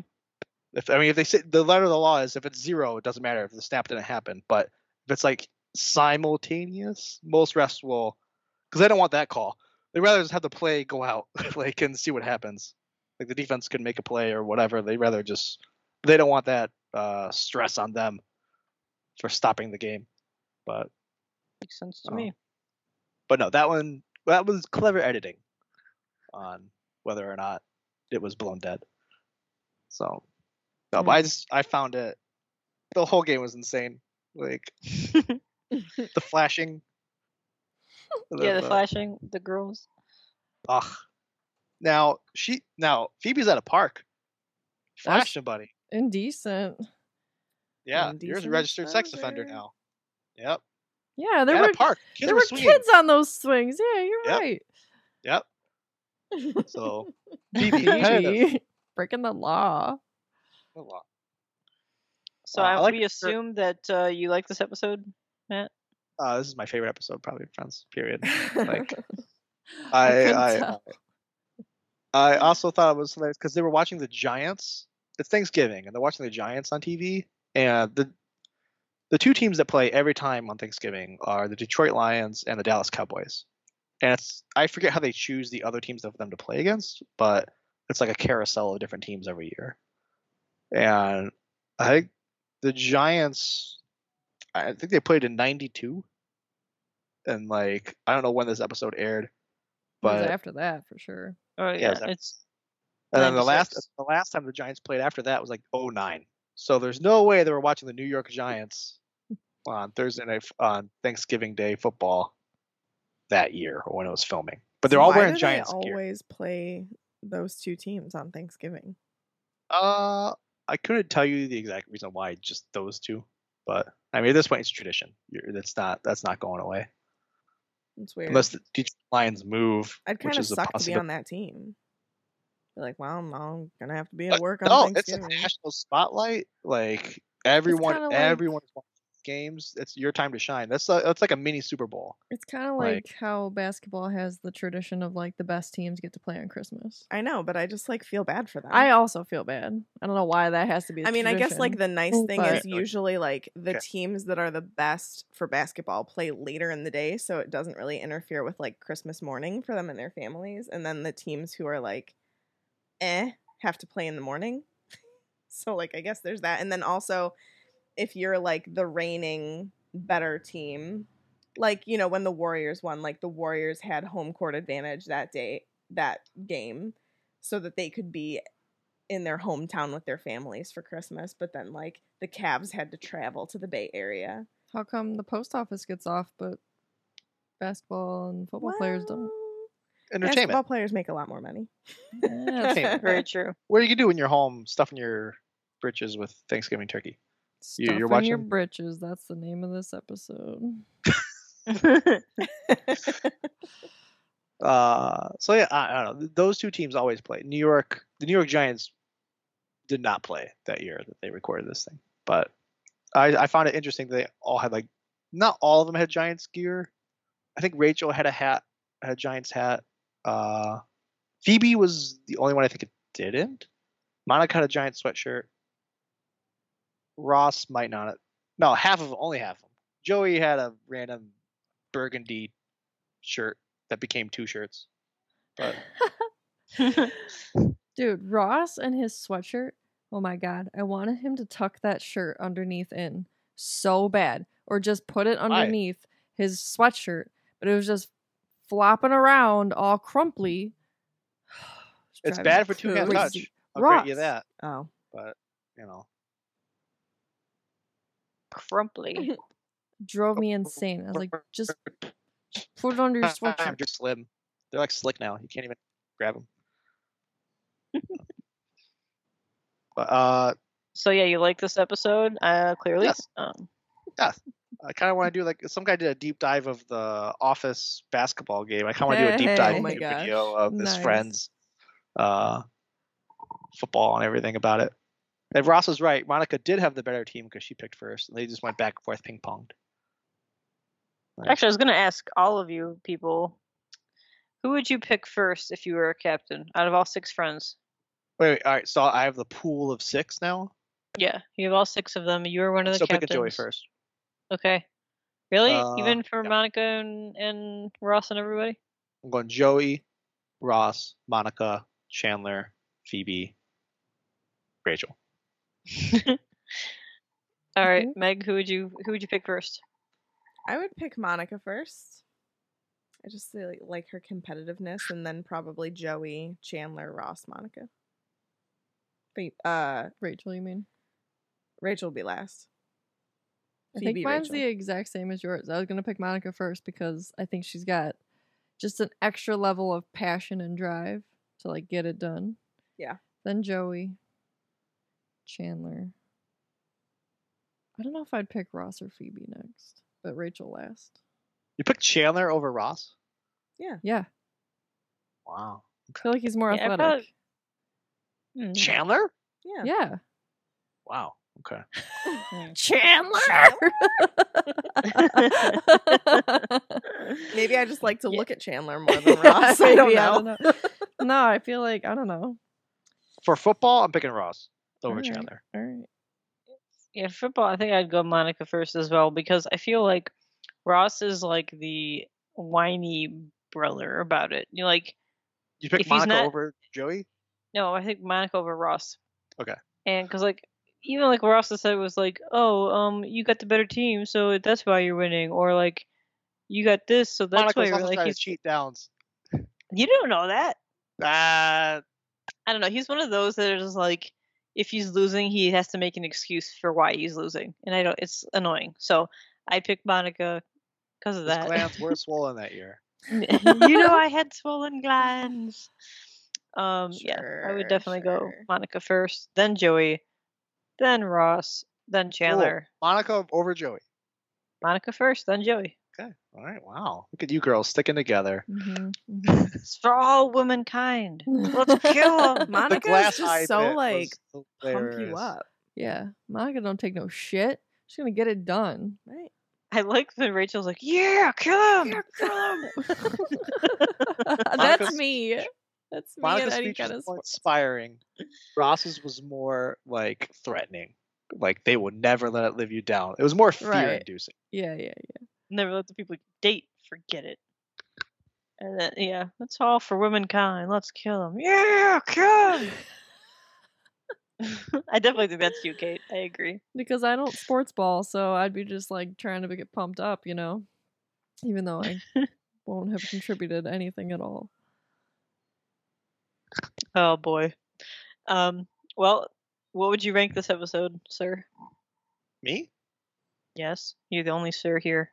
if I mean, if they say the letter of the law is if it's zero, it doesn't matter if the snap didn't happen. But if it's like simultaneous, most refs will, because they don't want that call. They'd rather just have the play go out, like and see what happens. Like the defense could make a play or whatever. They'd rather just they don't want that uh, stress on them for stopping the game. But Makes sense to Oh. me. but no, that one that was clever editing on whether or not it was blown dead. So no, but I just I found it the whole game was insane. Like the flashing. yeah, the the- flashing, the girls. Ugh. Now she now Phoebe's at a park. Flashing buddy. Indecent. Yeah, you're a Indecent registered sex offender now. Yep. Yeah, there at were park. Kids there were were swinging. kids on those swings. Yeah, you're Yep. right. Yep. So Phoebe, breaking the law. A lot. So Uh, I I, like we the- assume that uh, you like this episode. Matt. Uh, this is my favorite episode, probably Friends. Period. Like I I couldn't I. I also thought it was hilarious because they were watching the Giants. It's Thanksgiving, and they're watching the Giants on TV. And the the two teams that play every time on Thanksgiving are the Detroit Lions and the Dallas Cowboys. And it's I forget how they choose the other teams for them to play against, but it's like a carousel of different teams every year. And I think the Giants, I think they played in '92, and like I don't know when this episode aired, It was but after that for sure. Oh Yeah, yeah, is that- it's And then the last the last time the Giants played after that was like 09. So there's no way they were watching the New York Giants on Thursday night on Thanksgiving Day football that year or when it was filming. But they're So all why wearing do Giants they gear. always play those two teams on Thanksgiving. Uh I couldn't tell you the exact reason why just those two, but I mean at this point it's tradition. You're, that's not that's not going away It's weird. unless the Detroit Lions move, I'd which kind of is suck to be on that team. Like, well, I'm, I'm gonna have to be Uh, at work on no, it's a national spotlight. Like everyone, like- everyone watching games. It's your time to shine. That's a, that's like a mini Super Bowl. It's kind of Like- like how basketball has the tradition of like the best teams get to play on Christmas. I know, but I just like feel bad for them. I also feel bad. I don't know why that has to be. I mean, I guess like the nice thing But- is usually like the Okay. teams that are the best for basketball play later in the day, so it doesn't really interfere with like Christmas morning for them and their families. And then the teams who are like, eh, have to play in the morning. so like, I guess there's that. And then also, if you're like the reigning better team, like you know when the Warriors won, like the Warriors had home court advantage that day, that game, so that they could be in their hometown with their families for Christmas, but then like the Cavs had to travel to the Bay Area. how come the post office gets off, but basketball and football players don't? Well, Entertainment. Basketball players make a lot more money. Yeah, that's very true. What do you do in your home, stuffing your britches with Thanksgiving turkey? You- you're Stuffing your britches. That's the name of this episode. Uh, so yeah, I, I don't know. Those two teams always play. New York, the New York Giants did not play that year that they recorded this thing, but I, I found it interesting. They all had like, not all of them had Giants gear. I think Rachel had a hat. had a Giants hat. Uh, Phoebe was the only one I think it didn't. Monica had a Giant sweatshirt. Ross might not. Have, no, half of them, only half of them. Joey had a random burgundy shirt that became two shirts. But Dude, Ross and his sweatshirt. Oh my god, I wanted him to tuck that shirt underneath in so bad, or just put it underneath his sweatshirt. But it was just flopping around, all crumply. it's driving bad for two hand touch. crazy. I'll grant you that. Oh. But you know, Crumply. Drove me insane. I was like, just put it under your I'm sweatshirt. just slim. They're like slick now. You can't even grab them. but uh, So yeah, you like this episode? Uh, clearly. Yes. Um, I kind of want to do like some guy did a deep dive of the Office basketball game. I kind of want to do a deep dive Hey. Oh my into gosh. video of his Nice. friends, uh, football and everything about it. And Ross was right. Monica did have the better team because she picked first, and they just went back and forth ping ponged. Nice. actually, I was gonna ask all of you people, who would you pick first if you were a captain out of all six friends? Wait, wait, all right. So I have the pool of six now. Yeah, you have all six of them. You were one of the So captains. picking Joey first. Okay. Really? Uh, Even for yeah. Monica and, and Ross and everybody? I'm going Joey, Ross, Monica, Chandler, Phoebe, Rachel. All right, Mhm. Meg, who would you who would you pick first? I would pick Monica first. I just really like her competitiveness, and then probably Joey, Chandler, Ross, Monica. Wait, uh, Rachel, you mean? Rachel will be last. I Phoebe, think mine's Rachel. the exact same as yours. I was gonna pick Monica first because I think she's got just an extra level of passion and drive to like get it done. Yeah. Then Joey, Chandler. I don't know if I'd pick Ross or Phoebe next, but Rachel last. You picked Chandler over Ross? Yeah, Yeah. Wow. I feel like he's more Yeah, athletic. probably- Hmm. Chandler? Yeah. Yeah, Wow. Okay. Mm-hmm. Chandler. Maybe I just like to Yeah. look at Chandler more than Ross. I don't Maybe, know. no, I feel like I don't know. For football, I'm picking Ross over Alright. Chandler. All right. Yeah, football. I think I'd go Monica first as well because I feel like Ross is like the whiny brother about it. You like You pick If he's Monica not- over Joey? no, I think Monica over Ross. Okay. And because like even like Ross has said was like, oh, um, you got the better team, so that's why you're winning, or like you got this, so that's why you're like he's. cheat downs. You don't know that. Ah, I don't know. He's one of those that is like, if he's losing, he has to make an excuse for why he's losing, and I don't. It's annoying. So I picked Monica because of that. glands were swollen that year. you know, I had swollen glands. Um, yeah, I would Sure, definitely go. Monica first, then Joey, then Ross, then Chandler. Monica over Joey. Monica first, then Joey. Okay. All right. Wow. Look at you girls sticking together. Mm-hmm, It's for all womankind. Let's kill 'em. Monica is glass eye just so like pump you up. Yeah, Monica don't take no shit. She's gonna get it done. Right. I like when Rachel's like, "Yeah, kill him." That's Monica's- me. That's me Monica's at any speech kind was of more inspiring. Ross's was more like threatening. Like they will never let it live you down. It was more fear Right. inducing. Yeah, yeah, yeah. Never let the people date forget it. And then, yeah, that's all for womankind. Let's kill them. Yeah, kill him. I definitely think that's you, Kate. I agree. Because I don't sports ball, so I'd be just like trying to get pumped up, you know. Even though I won't have contributed anything at all. Oh boy. Um. Well, what would you rank this episode, sir? Me? Yes, you're the only sir here.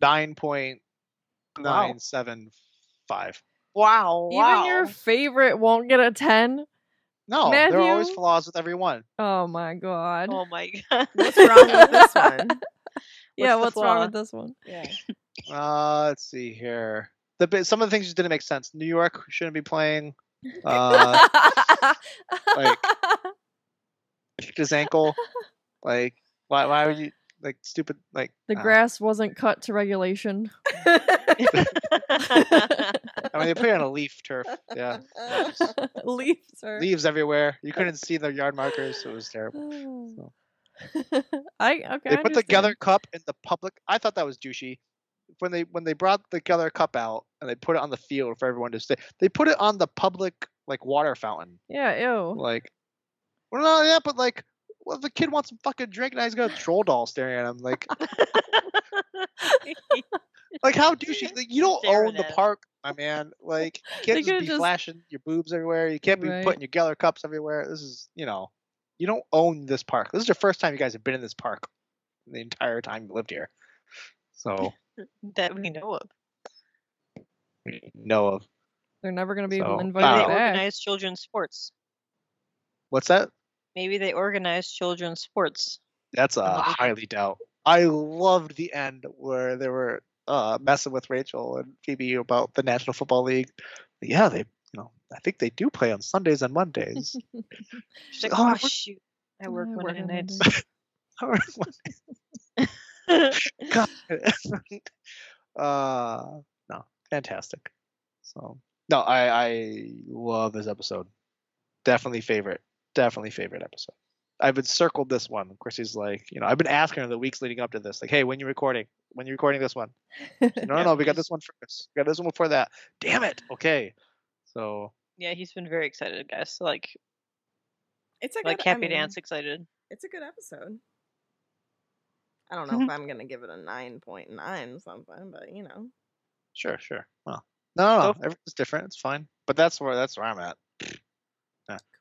Nine point nine seven five. Wow. nine seven five. Wow. Even your favorite won't get a ten. No, there are always flaws with every one. Oh my god. Oh my god. What's wrong with this one? yeah, what's what's the wrong with this one? Yeah. Uh, let's see here. The some of the things just didn't make sense. New York shouldn't be playing. Uh, like- kicked his ankle. Like, why? Why would you? like stupid like The uh, grass wasn't cut to regulation. I mean, they play on a leaf turf. Yeah, Leaves are. leaves everywhere. You couldn't see the yard markers. It was terrible. So. I okay. They I put the Geller. Cup in the public. I thought that was douchey. When they when they brought the Geller Cup out and they put it on the field for everyone to stay, they put it on the public like water fountain. Yeah, ew. Like, well, no, yeah, but like, well, if the kid wants some fucking drink and he's got a troll doll staring at him, like, like how douchey? Like, you don't Staring own the park, my man. Like, you can't just be just- flashing your boobs everywhere. You can't be Right. putting your Geller cups everywhere. This is, you know, you don't own this park. This is your first time you guys have been in this park the entire time you lived here. So that we know of. we know of They're never gonna be able So, to I invite don't They back. organize children's sports. what's that? Maybe they organize children's sports. That's a Another highly doubt. I loved the end where they were uh, messing with Rachel and Phoebe about the National Football League. Yeah, they, you know, I think they do play on Sundays and Mondays. She's like, Oh, I oh, work- shoot, I work I Monday on nights. God. uh, no, fantastic. So no, I I love this episode. Definitely favorite. Definitely favorite episode. I've been circled this one. Chrissy's like, you know, I've been asking her the weeks leading up to this, like, hey, when you recording? When you recording this one? No, no, no, we got this one first. We got this one before that. Damn it. Okay. So yeah, he's been very excited, guys. Like, It's a like good, I happy mean, dance excited. It's a good episode. I don't know if I'm gonna give it a nine point nine something, but you know. sure, sure. Well, no, no, no. for- Everything's different. It's fine. But that's where that's where I'm at.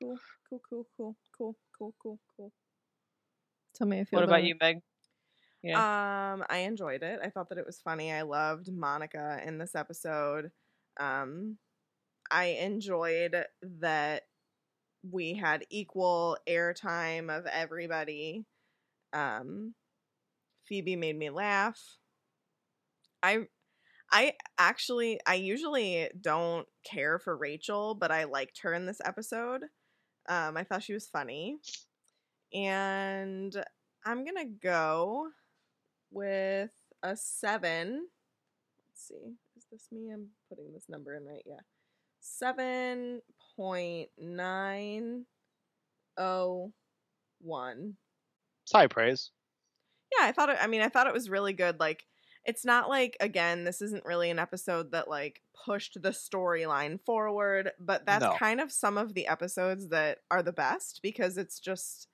Cool, cool, cool, cool, cool, cool, cool, cool. Tell me if you What about you, Meg? Yeah. Um, I enjoyed it. I thought that it was funny. I loved Monica in this episode. Um, I enjoyed that we had equal airtime of everybody. Um, Phoebe made me laugh. I I actually I usually don't care for Rachel, but I liked her in this episode. Um, I thought she was funny. And I'm gonna go with a seven. Let's see. Is this me? I'm putting this number in right. Yeah. Seven point nine oh one. High praise. Yeah, I thought it I mean, I thought it was really good. Like it's not like again, this isn't really an episode that like pushed the storyline forward, but that's No. kind of some of the episodes that are the best because it's just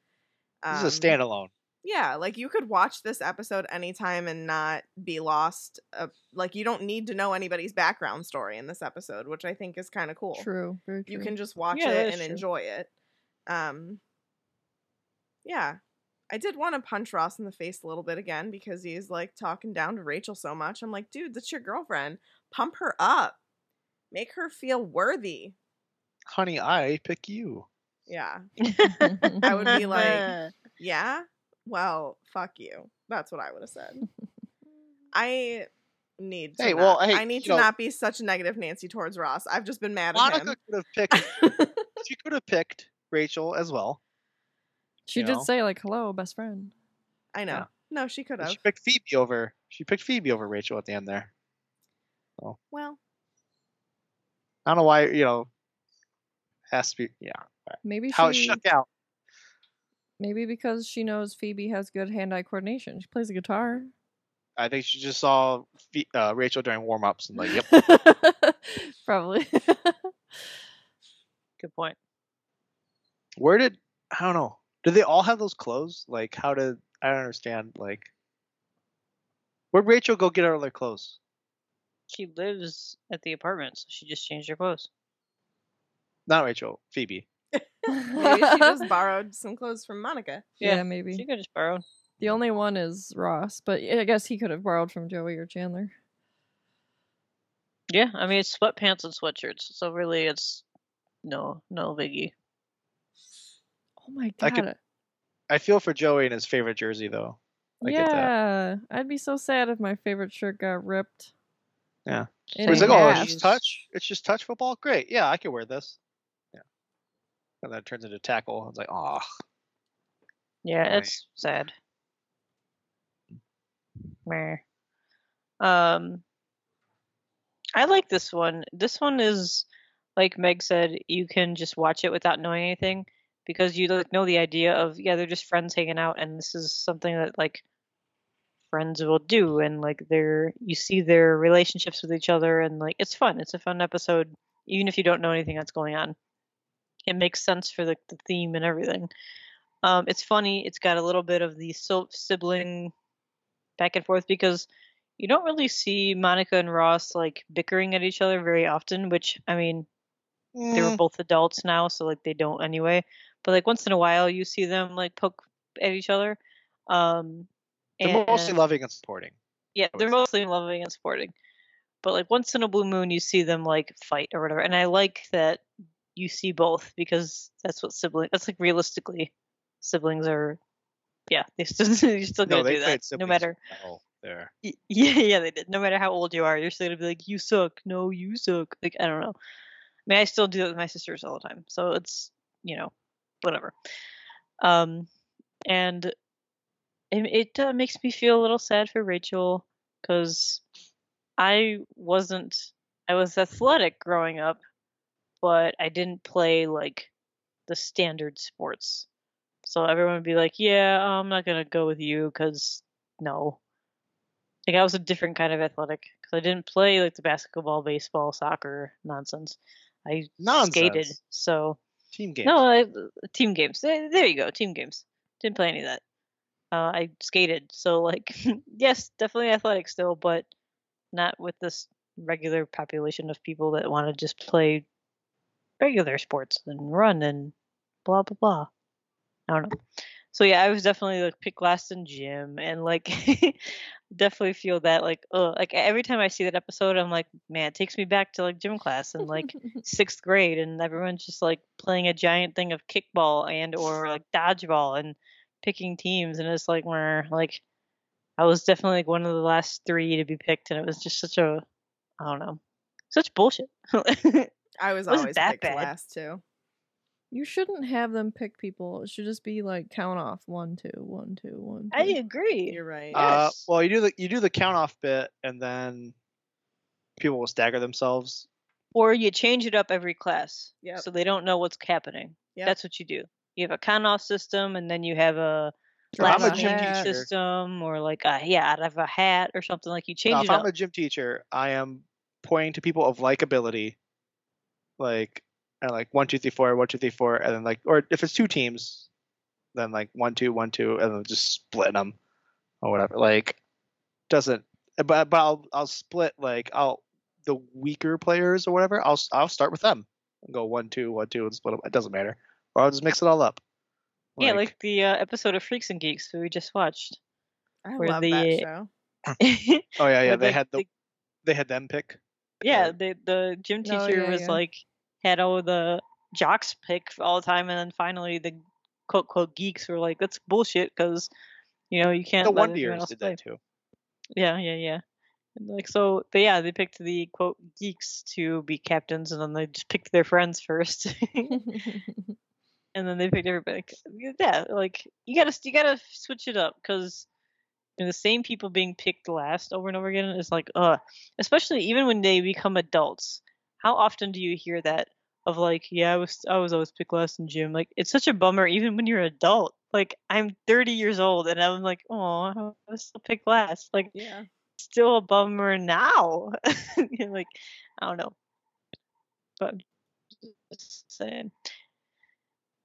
This um, is a standalone. yeah, like you could watch this episode anytime and not be lost. Uh, like you don't need to know anybody's background story in this episode, which I think is kind of cool. True. Very true. You can just watch Yeah, that it is and true. enjoy it. Um, yeah, I did want to punch Ross in the face a little bit again because he's like talking down to Rachel so much. I'm like, dude, that's your girlfriend. Pump her up, make her feel worthy. Honey, I pick you. Yeah, I would be like, yeah, well, fuck you. That's what I would have said. I need to Hey, not, well, hey, I need to know- not be such a negative Nancy towards Ross. I've just been mad at Monica him. could have picked. she could have picked Rachel as well. She did know? say like, "Hello, best friend." I know. Yeah. No, she could but have. She picked Phoebe over. She picked Phoebe over Rachel at the end there. Well, I don't know why. You know, has to be. Yeah, Maybe how it she. shook out. Maybe because she knows Phoebe has good hand-eye coordination. She plays the guitar. I think she just saw uh, Rachel during warm ups and like, yep. Probably. Good point. Where did I don't know? Did they all have those clothes? Like, how did I don't understand? Like, where'd Rachel go get her other clothes? She lives at the apartment, so she just changed her clothes. Not Rachel, Phoebe. maybe she just borrowed some clothes from Monica. yeah, Yeah, maybe. She could just borrow. The only one is Ross, but I guess he could have borrowed from Joey or Chandler. Yeah, I mean it's sweatpants and sweatshirts, so really it's no no biggie. Oh my I god. could- I feel for Joey in his favorite jersey though. I get that. yeah, I'd be so sad if my favorite shirt got ripped. Yeah. in he's half. like, oh, it's just touch. It's just touch football. Great. Yeah, I can wear this. Yeah. And then it turns into tackle. I was like, oh, Yeah, Right. it's sad. meh. Um, I like this one. This one is like Meg said, you can just watch it without knowing anything because you like know the idea of yeah, they're just friends hanging out, and this is something that like friends will do, and like they're you see their relationships with each other, and like it's fun. It's a fun episode, even if you don't know anything that's going on. It makes sense for the, the theme and everything. Um, it's funny. It's got a little bit of the sibling back and forth because you don't really see Monica and Ross like bickering at each other very often. Which I mean, they were Mm, both adults now, so like they don't anyway. But like once in a while, you see them like poke at each other. Um, they're mostly loving and supporting. yeah, they're mostly loving and supporting. But like once in a blue moon, you see them like fight or whatever, and I like that you see both because that's what sibling. That's like realistically, siblings are. Yeah, they still you're still gonna they do that no matter. well there. Yeah, yeah, they did. No matter how old you are, you're still gonna be like, "You suck." No, you suck. Like I don't know. I mean, I still do that with my sisters all the time, so it's you know, whatever. Um, and it, it uh, makes me feel a little sad for Rachel because I wasn't. I was athletic growing up, but I didn't play like the standard sports. So everyone would be like, "Yeah, I'm not gonna go with you because no." Like I was a different kind of athletic because I didn't play like the basketball, baseball, soccer nonsense. I skated, so Team game. no, I, team games. There there you go, team games. Didn't play any of that. Uh, I skated, so like, yes, definitely athletic still, but not with this regular population of people that want to just play regular sports and run and blah blah blah. I don't know. So yeah, I was definitely like pick last in gym and like definitely feel that like oh like every time I see that episode I'm like man it takes me back to like gym class and like sixth grade and everyone's just like playing a giant thing of kickball and or like dodgeball and picking teams and it's like where like I was definitely like one of the last three to be picked and it was just such a I don't know such bullshit. I was always that picked bad. last too. You shouldn't have them pick people. It should just be like count off one, two, one, two, one. I agree. You're right. Uh, Yes. well, you do the you do the count off bit, and then people will stagger themselves. Or you change it up every class Yep. so they don't know what's happening. Yep. That's what you do. You have a count off system and then you have a If I'm a last gym name teacher, system or like a yeah out of a hat or something like you change now, it if up. I'm a gym teacher, I am pointing to people of likability, like and like one two three four one two three four, and then like or if it's two teams, then like one two one two, and then just splitting them or whatever. Like doesn't, but but I'll I'll split like I'll the weaker players or whatever. I'll s- I'll start with them and go one two one two and split them. It doesn't matter, or I'll just mix it all up. yeah, like the uh, episode of Freaks and Geeks that we just watched. I where love the- that show. oh yeah yeah where they had the the- they had them pick. yeah, Or- the the gym teacher yeah, was yeah. like had all the jocks pick all the time, and then finally the quote quote geeks were like, "That's bullshit," because you know you can't. The everyone Years did play. that too. Yeah, yeah, yeah. And, Like so, but yeah, they picked the quote geeks to be captains, and then they just picked their friends first, and then they picked everybody. Yeah, like you gotta you gotta switch it up because the same people being picked last over and over again is like, uh, especially even when they become adults. How often do you hear that of like, yeah, I was I was always picked last in gym. Like it's such a bummer even when you're an adult. Like I'm 30 years old and I'm like, oh, I was still picked last. Like Yeah. still a bummer now. Like, I don't know. But just saying.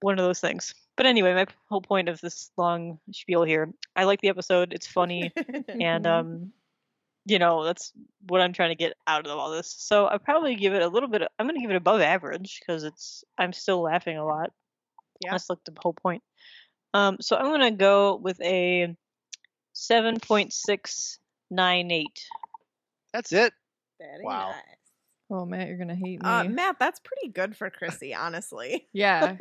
One of those things. But anyway, my whole point of this long spiel here, I like the episode. It's funny and um you know, that's what I'm trying to get out of all this. So I probably give it a little bit of, I'm going to give it above average because it's I'm still laughing a lot. Yeah. That's like the whole point. Um so I'm going to go with a 7.698. That's it. Very Wow. nice. oh, Matt, you're gonna hate me. Uh, Matt, that's pretty good for Chrissy, honestly. yeah,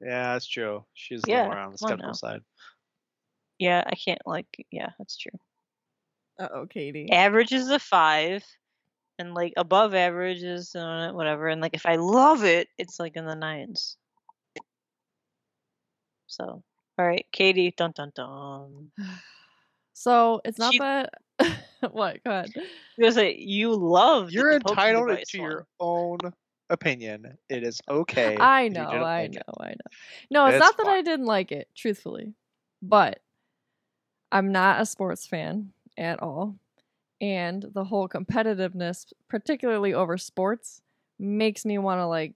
Yeah, that's true. She's a Yeah, more on the come skeptical side. Yeah, I can't like yeah, that's true. Uh oh, Katie. average is a five and like above average is uh, whatever and like if i love it it's like in the nines so all right katie dun dun dun So it's not She- that what? Go ahead. Because like, you love. You're the entitled to one. your own opinion. It is okay. I know, I like know, it. I know. No, it's It's not that I didn't like it, truthfully, but I'm not a sports fan at all, and the whole competitiveness, particularly over sports, makes me want to like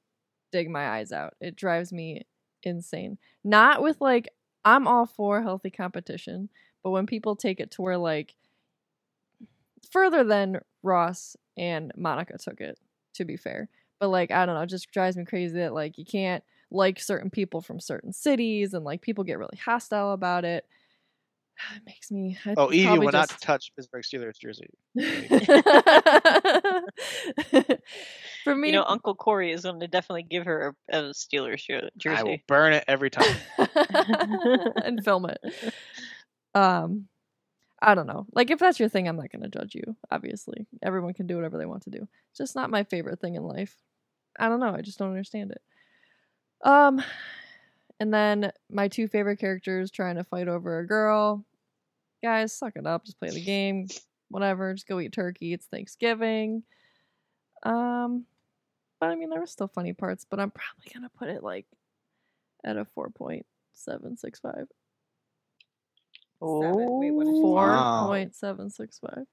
dig my eyes out. It drives me insane. Not with like I'm all for healthy competition, but when people take it to where like further than Ross and Monica took it, to be fair. But like I don't know, it just drives me crazy that like you can't like certain people from certain cities and like people get really hostile about it. It makes me. I Oh, Evie probably will not touch Pittsburgh Steelers jersey. For me, You know, Uncle Corey is going to definitely give her a, a Steelers jer- I will jersey. burn it every time. and film it. Um, I don't know. Like, if that's your thing, I'm not going to judge you. Obviously, everyone can do whatever they want to do. It's just not my favorite thing in life. I don't know. I just don't understand it. Um, and then my two favorite characters trying to fight over a girl guys, suck it up. Just play the game. Whatever. Just go eat turkey. It's Thanksgiving. Um, but I mean, there were still funny parts, but I'm probably gonna put it like at a 4.765. Oh, Seven. Wait, what is 4.765.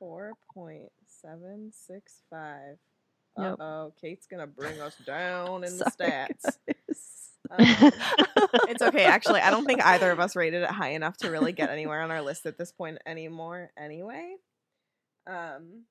Wow. 4.765. Yep. Uh oh, Kate's gonna bring us down in the stats. Um, it's okay. Actually, I don't think either of us rated it high enough to really get anywhere on our list at this point anymore. Anyway, um,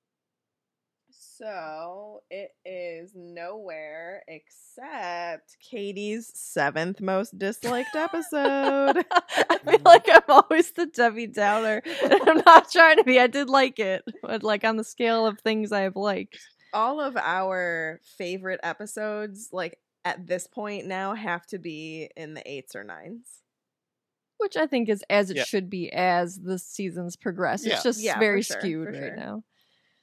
so it is nowhere except Katie's seventh most disliked episode. I feel like I'm always the Debbie Downer. I'm not trying to be. I did like it, but like on the scale of things I've liked. All of our favorite episodes, like at this point now, have to be in the eights or nines. Which I think is as it Yeah. should be as the seasons progress. Yeah. It's just Yeah, very sure, skewed right sure. now.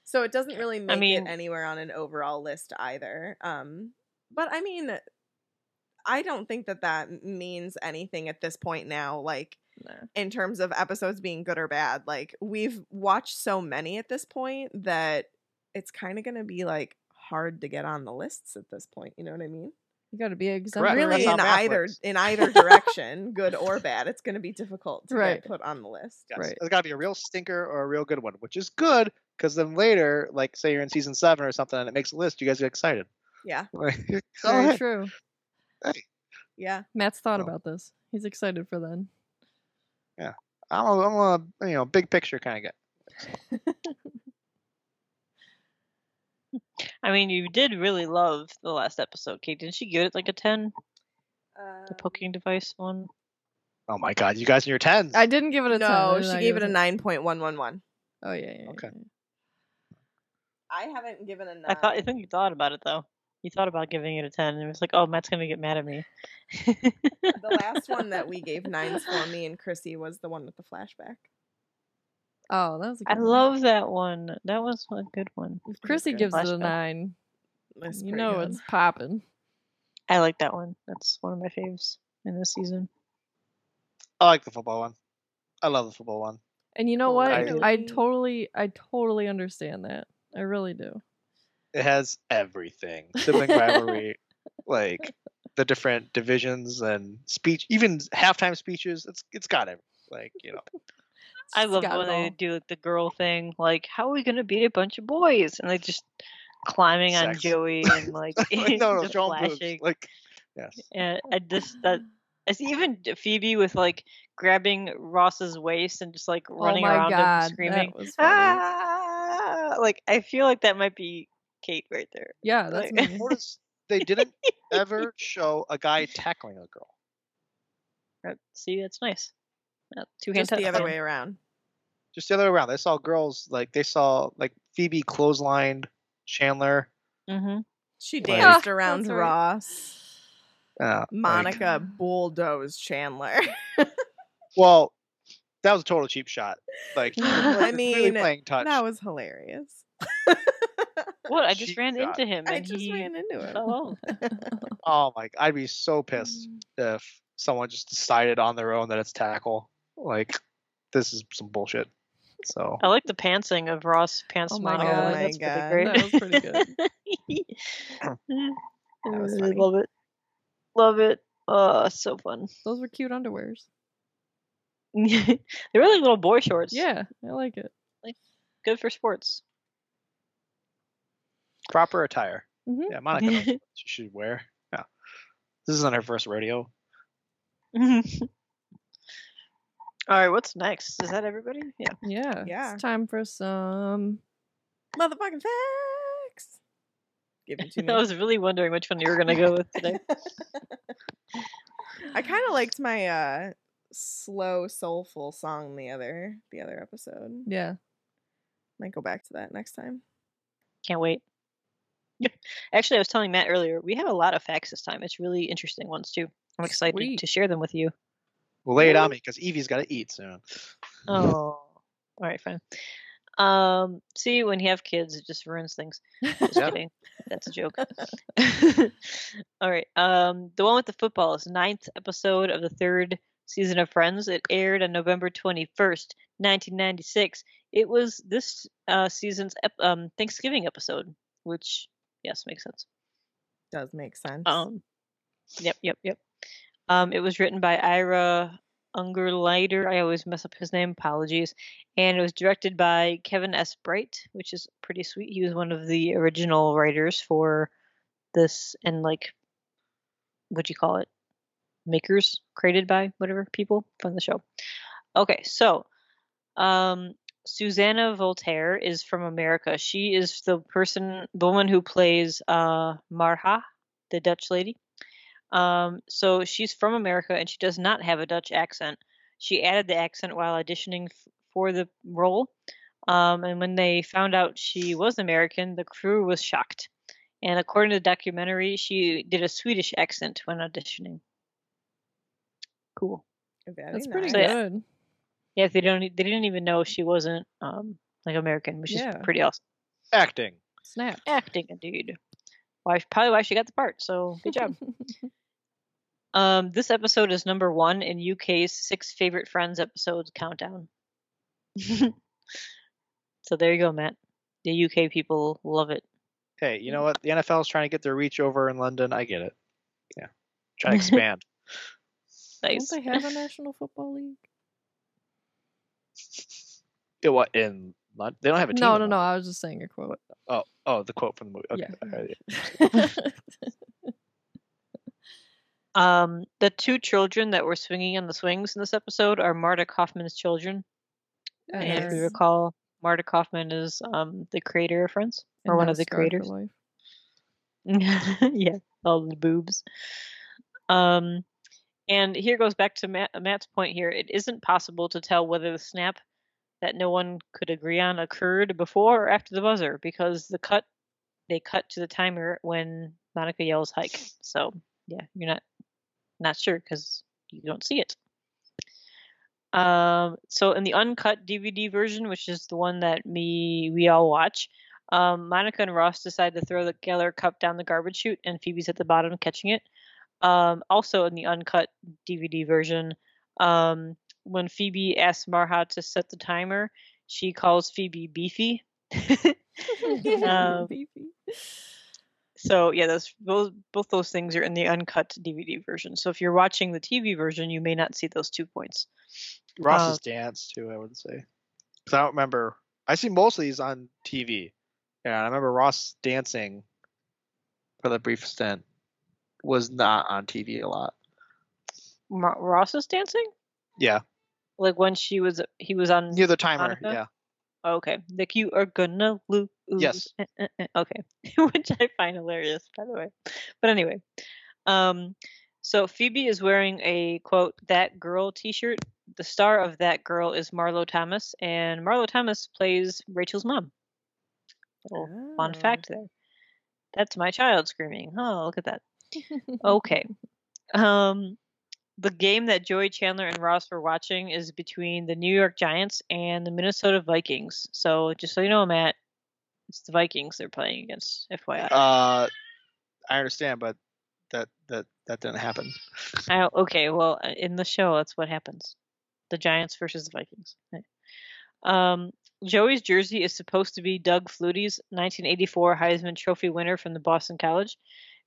So it doesn't really make mean- it anywhere on an overall list either. Um, but I mean, I don't think that that means anything at this point now. Like Nah. in terms of episodes being good or bad, like we've watched so many at this point that it's kind of gonna be like hard to get on the lists at this point. You know what I mean? You got to be Correct. exemplary. Really, in either in either direction, good or bad, it's gonna be difficult to Right. get put on the list. Yes. Right. It's got to be a real stinker or a real good one, which is good because then later, like say you're in season seven or something, and it makes a list, you guys get excited. Yeah, Like, Very ahead. true. yeah. Matt's thought Oh. about this. He's excited for then. Yeah, I'm a, I'm a you know big picture kind of guy. I mean, you did really love the last episode, Kate. Didn't she give it like a 10? The Um, poking device one? Oh my god, you guys in your tens. I didn't give it a 10. I no, she gave it a a 10. nine point one one one. Oh, yeah, yeah. Okay. yeah. I haven't given a nine. I thought I think you thought about it though. You thought about giving it a 10 and it was like, "Oh, Matt's going to get mad at me." the last one that we gave nines for me and Chrissy was the one with the flashback. Oh, that was a I good one. I love that one. That was a good one. If Chrissy good. gives it a 9, That's you know good. it's popping. I like that one. That's one of my faves in this season. I like the football one. I love the football one. And you know what? I- I totally, I totally understand that. I really do. It has everything: sibling rivalry, like the different divisions and speech, even halftime speeches. It's it's got it. Like you know, I love when they do like the girl thing, like how are we gonna beat a bunch of boys, and like just climbing on Joey and like, like, no, no, just show 'em boobs. Like yes, And I just that it's even Phoebe with like grabbing Ross's waist and just like running oh around god, him screaming. That was funny. Ah! Like I feel like that might be Kate right there. Yeah, that's like- Notice they didn't ever show a guy tackling a girl. See, that's nice. Two hand Just the other way around. Just the other way around. They saw girls like they saw like Phoebe clotheslined Chandler. Mhm. She danced Ah, around that's right. Ross. Uh, like- Monica bulldozed Chandler. well, that was a total cheap shot. Like I really mean, playing touch. that was hilarious. What? I just Cheap ran shot. into him I and just he ran into him. fell. Oh my! I'd be so pissed Mm. if someone just decided on their own that it's tackle. Like this is some bullshit. So I like the pantsing of Ross pants Oh my monologue. God. Oh my That's God. pretty great. That was pretty good. That was I funny. love it. Love it. Oh, so fun. Those were cute underwears. they were like little boy shorts. Yeah, I like it. Like, Good for sports. proper attire. Mhm. Yeah, Monica knows what she should wear. Yeah. This isn't her first rodeo. All right, what's next? Is that everybody? Yeah. Yeah. Yeah. It's time for some. Motherfucking facts. Give it to me. I was really wondering which one you were gonna go with today. I kind of liked my uh slow soulful song the other the other episode. Yeah. Might go back to that next time. Can't wait. Actually, I was telling Matt earlier, we have a lot of facts this time. It's really interesting ones too. I'm excited Sweet. to share them with you. Well, lay it on me because Evie's got to eat soon. Oh, all right, fine. Um, see, when you have kids, it just ruins things. Just Yeah. kidding. That's a joke. all right. Um, the one with the football is ninth episode of the third season of Friends. It aired on November twenty first, nineteen ninety six. It was this uh, season's ep- um, Thanksgiving episode, which yes makes sense. Does make sense. Um, yep, yep, yep. Um, it was written by Ira Ungerleider. I always mess up his name. Apologies. And it was directed by Kevin S. Bright, which is pretty sweet. He was one of the original writers for this, and like, what do you call it? Makers created by whatever people from the show. Okay, so um, Susanna Voltaire is from America. She is the person, the woman who plays uh, Marha, the Dutch lady. Um, so she's from America and she does not have a Dutch accent. She added the accent while auditioning f- for the role. Um, and when they found out she was American, the crew was shocked. And according to the documentary, she did a Swedish accent when auditioning. Cool. Very That's pretty So, yeah. good. Yeah, they don't. e, They didn't even know she wasn't um like American, which Yeah. is pretty awesome. Acting. Snap. Acting, indeed. Why? Probably why she got the part. So good job. Um, this episode is number one in UK's six favorite Friends episodes countdown. so there you go, Matt. The UK people love it. Hey, you know what? The NFL is trying to get their reach over in London. I get it. Yeah. Try to expand. Nice. Don't they have a National Football League? Yeah, what in London? They don't have a team. No, no, no. I was just saying a quote. Oh, oh, the quote from the movie. Okay. Yeah. Um, the two children that were swinging on the swings in this episode are Marta Kauffman's children. And if you recall, Marta Kauffman is um the creator of Friends, or And one of the creators. Yeah, all the boobs. Um, and here goes back to Matt, Matt's point here. It isn't possible to tell whether the snap that no one could agree on occurred before or after the buzzer because the cut they cut to the timer when Monica yells hike. So yeah, you're not not sure because you don't see it. Um, so in the uncut DVD version, which is the one that me we all watch, um, Monica and Ross decide to throw the Geller cup down the garbage chute, and Phoebe's at the bottom catching it. Um, also in the uncut DVD version, um, when Phoebe asks Marha to set the timer, she calls Phoebe beefy. Um, Beefy. So yeah, those both both those things are in the uncut DVD version. So if you're watching the TV version, you may not see those two points. Ross's Uh, dance too. I would say. Because I don't remember. I see most of these on TV. Yeah, I remember Ross dancing for the brief stint was not on TV a lot. Ma- Ross dancing, Yeah, like when she was he was on. near the timer. Monica? Yeah. Okay, like you are gonna lose. Yes. Eh, eh, eh, Okay, which I find hilarious, by the way. But anyway, um, so Phoebe is wearing a quote that girl T-shirt. The star of that girl is Marlo Thomas, and Marlo Thomas plays Rachel's mom. Little fun Oh. fact there. That's my child screaming. Oh, look at that. Okay. Um, the game that Joey Chandler and Ross were watching is between the New York Giants and the Minnesota Vikings. So just so you know, Matt, it's the Vikings they're playing against. FYI. Uh, I understand, but that that that didn't happen. I- okay, well, uh, in the show, that's what happens. The Giants versus the Vikings. Um, Joey's jersey is supposed to be Doug Flutie's 1984 Heisman Trophy winner from the Boston College.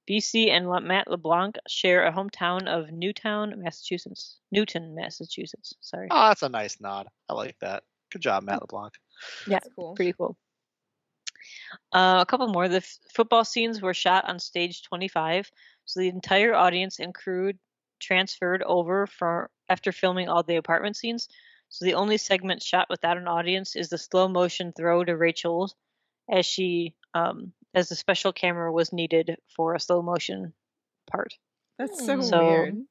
BC and Matt LeBlanc share a hometown of Newtown, Massachusetts. Newton, Massachusetts. Sorry. Oh, that's a nice nod. I like that. Good job, Matt LeBlanc. Yeah, That's cool. pretty cool. Uh, a couple more. The f- football scenes were shot on stage 25, so the entire audience and crew transferred over for after filming all the apartment scenes. So the only segment shot without an audience is the slow motion throw to Rachel, as she um, as a special camera was needed for a slow motion part. That's so, So- weird.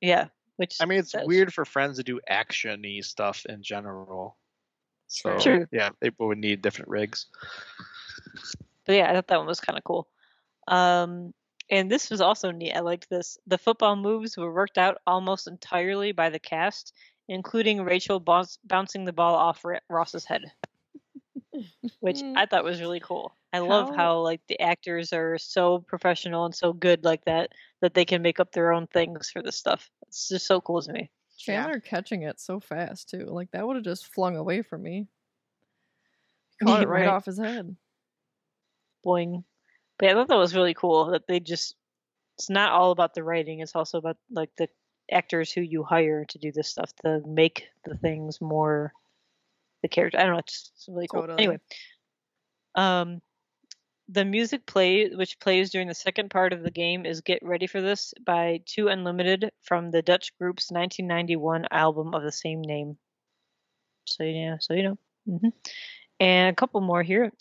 Yeah, which I mean, it's that's- weird for friends to do action-y stuff in general. So True. yeah, people would need different rigs. But yeah, I thought that one was kind of cool. Um, and this was also neat. I liked this. The football moves were worked out almost entirely by the cast, including Rachel bounce, bouncing the ball off Ross's head, which Mm. I thought was really cool. I love How- how like the actors are so professional and so good like that that they can make up their own things for this stuff. It's just so cool to me. Yeah. Chandler catching it so fast too. Like that would have just flung away from me. He caught it right, Right. off his head. boing. But yeah, I thought that was really cool that they just it's not all about the writing, it's also about like the actors who you hire to do this stuff to make the things more the character. I don't know, it's, it's really cool. Totally. Anyway. Um the music play which plays during the second part of the game is Get Ready for This by Two Unlimited from the Dutch group's 1991 album of the same name. So yeah, so you know. hmm And a couple more here.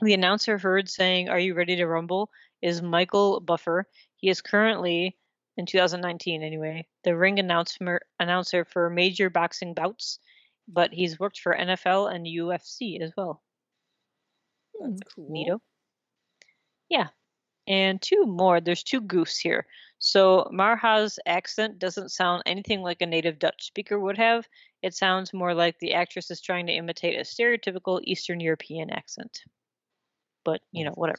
The announcer heard saying, Are you ready to rumble? is Michael Buffer. He is currently, in 2019 anyway, the ring announcer, announcer for major boxing bouts, but he's worked for NFL and UFC as well. That's cool. Neato. Yeah. And two more. There's two goose here. So Marha's accent doesn't sound anything like a native Dutch speaker would have. It sounds more like the actress is trying to imitate a stereotypical Eastern European accent. But, you know, whatever.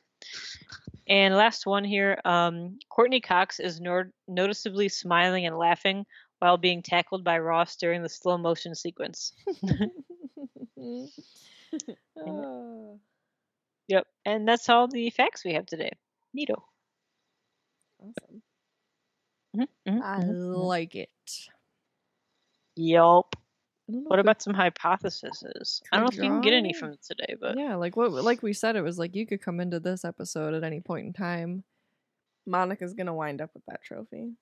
And last one here um, Courteney Cox is nor- noticeably smiling and laughing while being tackled by Ross during the slow motion sequence. Ah. Yep. And that's all the facts we have today. Neato. Awesome. Mhm, mhm, I mhm, mhm. like it. Yup. I don't know What about some hypotheses? I don't know if you can get any from today, but yeah, like what like we said, it was like you could come into this episode at any point in time. Monica's gonna wind up with that trophy.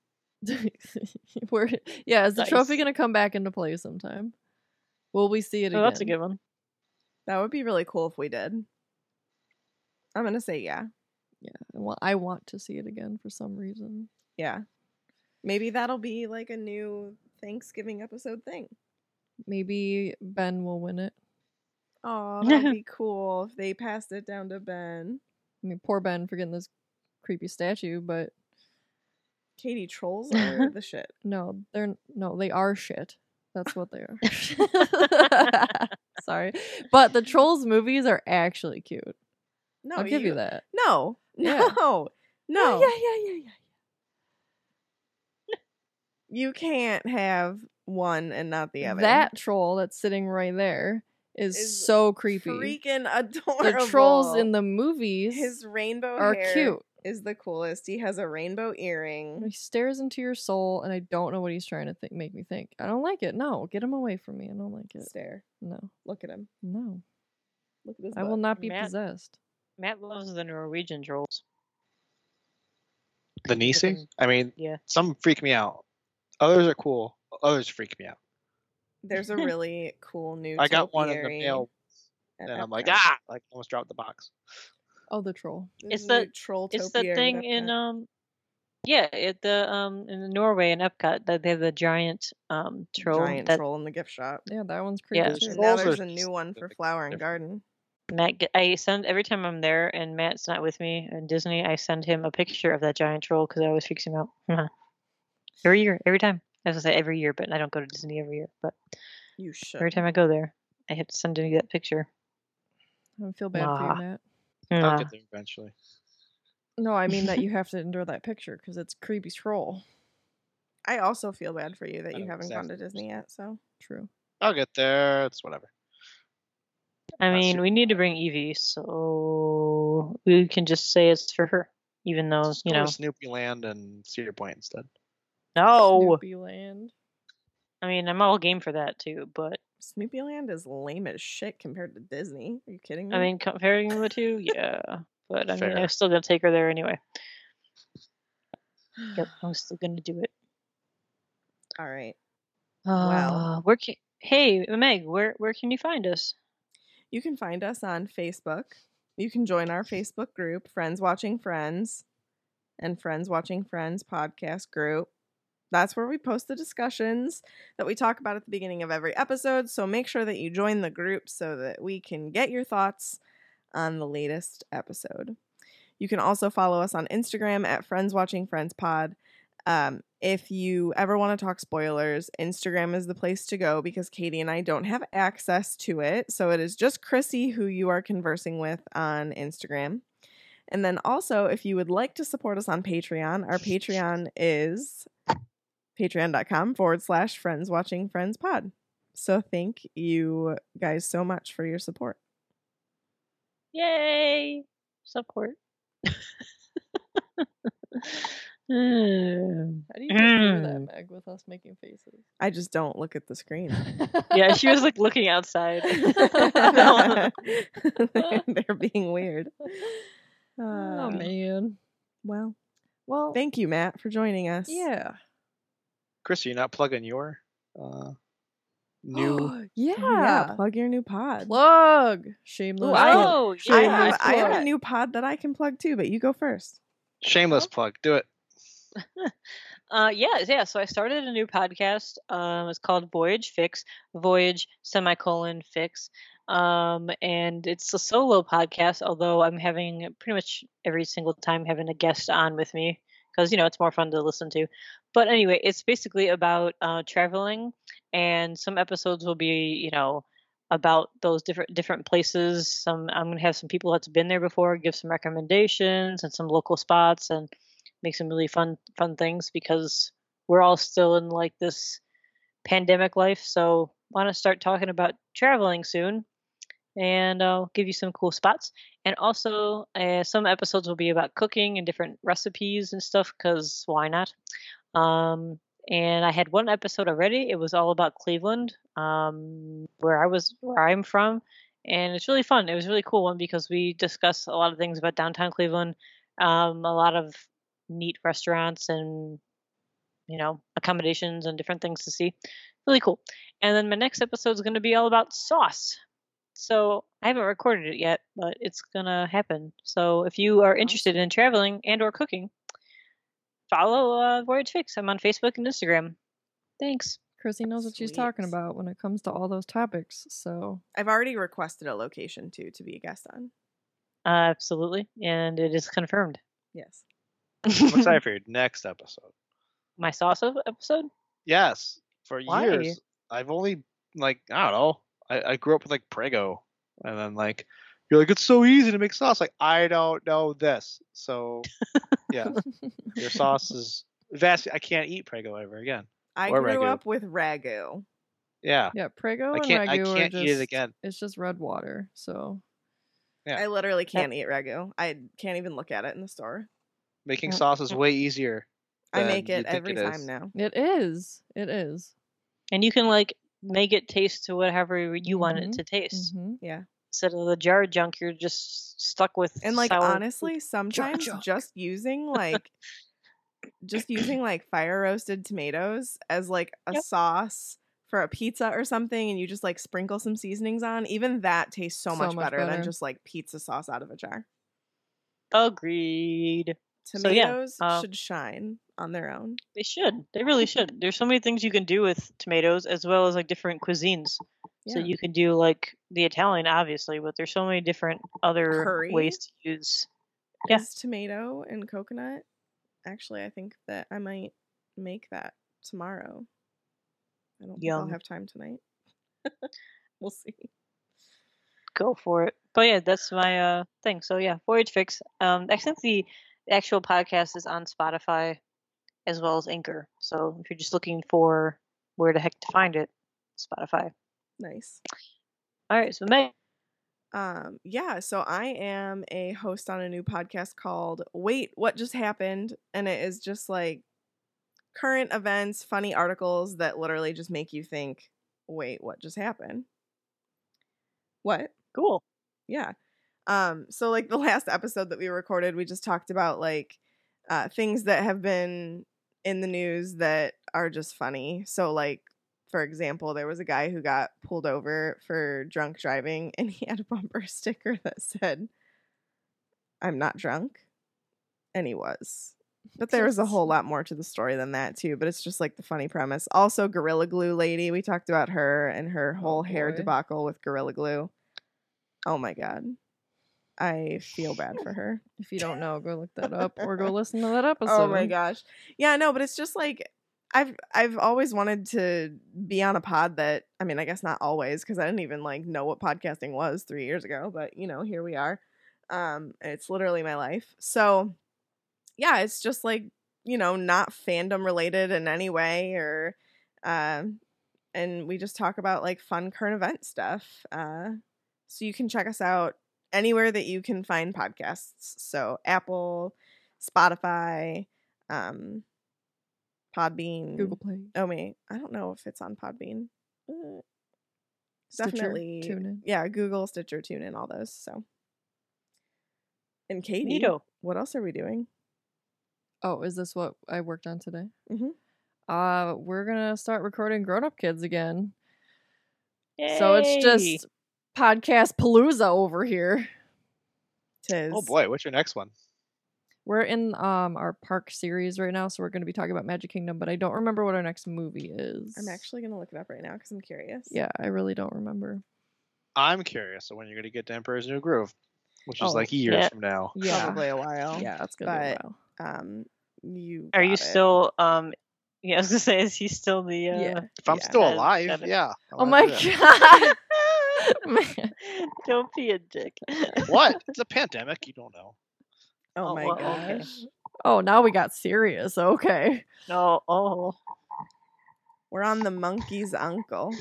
Where yeah, is the trophy gonna come back into play sometime? Will we see it oh, again? that's a good one. That would be really cool if we did. I'm gonna say yeah. Yeah, well, I want to see it again for some reason. Yeah. Maybe that'll be like a new Thanksgiving episode thing. Maybe Ben will win it. Oh, that'd be cool if they passed it down to Ben. I mean, poor Ben for getting this creepy statue, but Katie trolls are the shit. no, they're no, they are shit. That's what they are. Sorry, but the Trolls movies are actually cute. No, I'll give you, that. No, Yeah. no, no. Yeah, yeah, yeah, yeah. You can't have one and not the other. That troll that's sitting right there is, Is so creepy. freaking adorable. the trolls in the movies his rainbow are hair cute. is the coolest. He has a rainbow earring. He stares into your soul, and I don't know what he's trying to think, make me think. I don't like it. No, get him away from me. I don't like it. Stare. No, Look at him. no. Look at this. I will not be Matt- possessed. Matt loves the Norwegian trolls. The Nisi? I mean, Yeah. some freak me out. Others are cool. Others freak me out. There's a really cool new. I got one in the mail, and I'm like, Epcot. ah, like almost dropped the box. Oh, the troll. There's It's the- new troll It's the thing in um yeah, at the um in Norway in Epcot that they have the giant um troll giant that troll in the gift shop. Yeah, that one's creepy Yeah. Now there's a new one for Flower and. Garden. Matt I send every time I'm there and Matt's not with me in Disney, I send him a picture of that giant troll because I always freaks him out. every year, every time. I was gonna say every year, but I don't go to Disney every year. But You should. every time I go there, I have to send him that picture. I feel bad for you, Matt. I'll get there eventually. No, I mean that you have to endure that picture because it's creepy troll. I also feel bad for you that you haven't gone to Disney yet. So True. I'll get there. It's whatever. I mean, we need to bring Evie, so we can just say it's for her, even though Just you know. Snoopy Land and Cedar Point instead. No, Snoopy Land. I mean I'm all game for that too, but Snoopy Land is lame as shit compared to Disney. Are you kidding me? I mean comparing the two, yeah. But I mean, I'm still gonna take her there anyway. Yep, I'm still gonna do it. all right. Uh, where can? Hey, Meg, where where can you find us? You can find us on Facebook. You can join our Facebook group, Friends Watching Friends, and Friends Watching Friends podcast group. That's where we post the discussions that we talk about at the beginning of every episode. So make sure that you join the group so that we can get your thoughts on the latest episode. You can also follow us on Instagram at Friends Watching Friends Pod. Um, if you ever want to talk spoilers, Instagram is the place to go because Katie and I don't have access to it. So it is just Chrissy who you are conversing with on Instagram. And then also, if you would like to support us on Patreon, our Patreon is patreon.com forward slash friends watching friends pod. So thank you guys so much for your support. Yay! Support. Mm. How do you get through that, Mm. Meg, with us making faces? I just don't look at the screen. yeah, she was like looking outside. They're being weird. oh Uh, man. Well, Well, thank you, Matt, for joining us. yeah. Chris, are you not plugging your uh, new? yeah. Yeah, plug your new pod. Plug. Shameless. Ooh, I- plug. Oh, I Shameless have, I have a new pod that I can plug too, but you go first. Shameless plug. Do it. Uh, yeah, yeah. So I started a new podcast. Um, it's called Voyage Fix. Voyage semicolon Fix. Um, and it's a solo podcast. Although I'm having pretty much every single time having a guest on with me because you know it's more fun to listen to. But anyway, it's basically about uh, traveling, and some episodes will be you know about those different different places. Some I'm gonna have some people that's been there before give some recommendations and some local spots and make some really fun fun things because we're all still in like this pandemic life. So I want to start talking about traveling soon, and I'll give you some cool spots. And also, uh, some episodes will be about cooking and different recipes and stuff because why not? Um, and I had one episode already. It was all about Cleveland, um, where I was, where I'm from, and it's really fun. It was really cool one because we discuss a lot of things about downtown Cleveland, um, a lot of neat restaurants and you know accommodations and different things to see. Really cool. And then my next episode is going to be all about sauce. So I haven't recorded it yet, but it's gonna happen. So if you are interested in traveling and or cooking, follow uh, Voyage Fix. I'm on Facebook and Instagram. Thanks. Chrissy knows what she's talking about when it comes to all those topics. So I've already requested a location too to be a guest on. Uh, absolutely, and it is confirmed. Yes. I'm excited for your next episode. My sauce episode. Yes, for Why? years I've only like I don't know. I, I grew up with like Prego, and then like you're like it's so easy to make sauce. Like I don't know this, so yeah, your sauce is vast. I can't eat Prego ever again. I grew ragu. up with ragu. Yeah, yeah, Prego I and can't. I Ragu are can't just eat it again. it's just red water. So Yeah. I literally can't eat ragu. I can't even look at it in the store. Making Yeah. sauce is way easier. I make it every it time now. it is. It is. And you can like make it taste to whatever you want it Mhm, to taste. hmm Yeah. Instead of the jar junk, you're just stuck with. And like sour- honestly, sometimes just using like just using like fire roasted tomatoes as like a Yep. sauce for a pizza or something and you just like sprinkle some seasonings on, even that tastes so, So much, much better, better. than just like pizza sauce out of a jar. agreed. So, Tomatoes yeah, um, should shine on their own. They should. They really should. There's so many things you can do with tomatoes, as well as like different cuisines. Yeah. So you can do like the Italian, obviously, but there's so many different other Curry? ways to use. Yeah. Is tomato and coconut. Actually, I think that I might make that tomorrow. I don't think I'll have time tonight. we'll see. Go for it. But yeah, that's my uh thing. So yeah, Voyage Fix. Um, I think the actual podcast is on Spotify as well as Anchor. So if you're just looking for where the heck to find it, Spotify. Nice. All right. So Meg, Um, yeah, so I am a host on a new podcast called Wait, What Just Happened? And it is just like current events, funny articles that literally just make you think, wait, what just happened? What? Cool. Yeah. Um, so like the last episode that we recorded, we just talked about like uh things that have been in the news that are just funny. So like for example, there was a guy who got pulled over for drunk driving and he had a bumper sticker that said I'm not drunk. And he was. But there was a whole lot more to the story than that too, but it's just like the funny premise. Also Gorilla Glue lady, we talked about her and her whole hair debacle with Gorilla Glue. Oh my god. I feel bad for her. If you don't know, go look that up or go listen to that episode. Oh my gosh. Yeah, no, but it's just like I've I've always wanted to be on a pod that I mean, I guess not always because I didn't even like know what podcasting was 3 years ago, but you know, here we are. Um it's literally my life. So yeah, it's just like, you know, not fandom related in any way or um and we just talk about like fun current event stuff. Uh so you can check us out anywhere that you can find podcasts. So Apple, Spotify, um, Podbean, Google Play. Oh wait, I don't know if it's on Podbean. Uh, Stitcher, definitely, TuneIn. yeah, Google, Stitcher, TuneIn, all those. So, and Katie, Neato. what else are we doing? Oh, is this what I worked on today? Mhm. Uh, we're gonna start recording Grown Up Kids again. So it's just podcast palooza over here. Tis. Oh boy, what's your next one? We're in um our park series right now, so we're gonna be talking about Magic Kingdom, but I don't remember what our next movie is. I'm actually gonna look it up right now because I'm curious. Yeah, I really don't remember. I'm curious. So when you're gonna get to Emperor's New Groove, which is Oh, like years yeah. from now. Yeah. probably a while. Yeah, it's gonna be a while. Um, you Are you it. still um yeah, I was gonna say is he still the uh Yeah. If I'm Yeah. still alive, yeah. I Oh my god. Man. Don't be a dick. What? It's a pandemic. You don't know. Oh, Oh, my well, okay. gosh. Oh, now we got serious. Okay. No, oh We're on the monkey's uncle.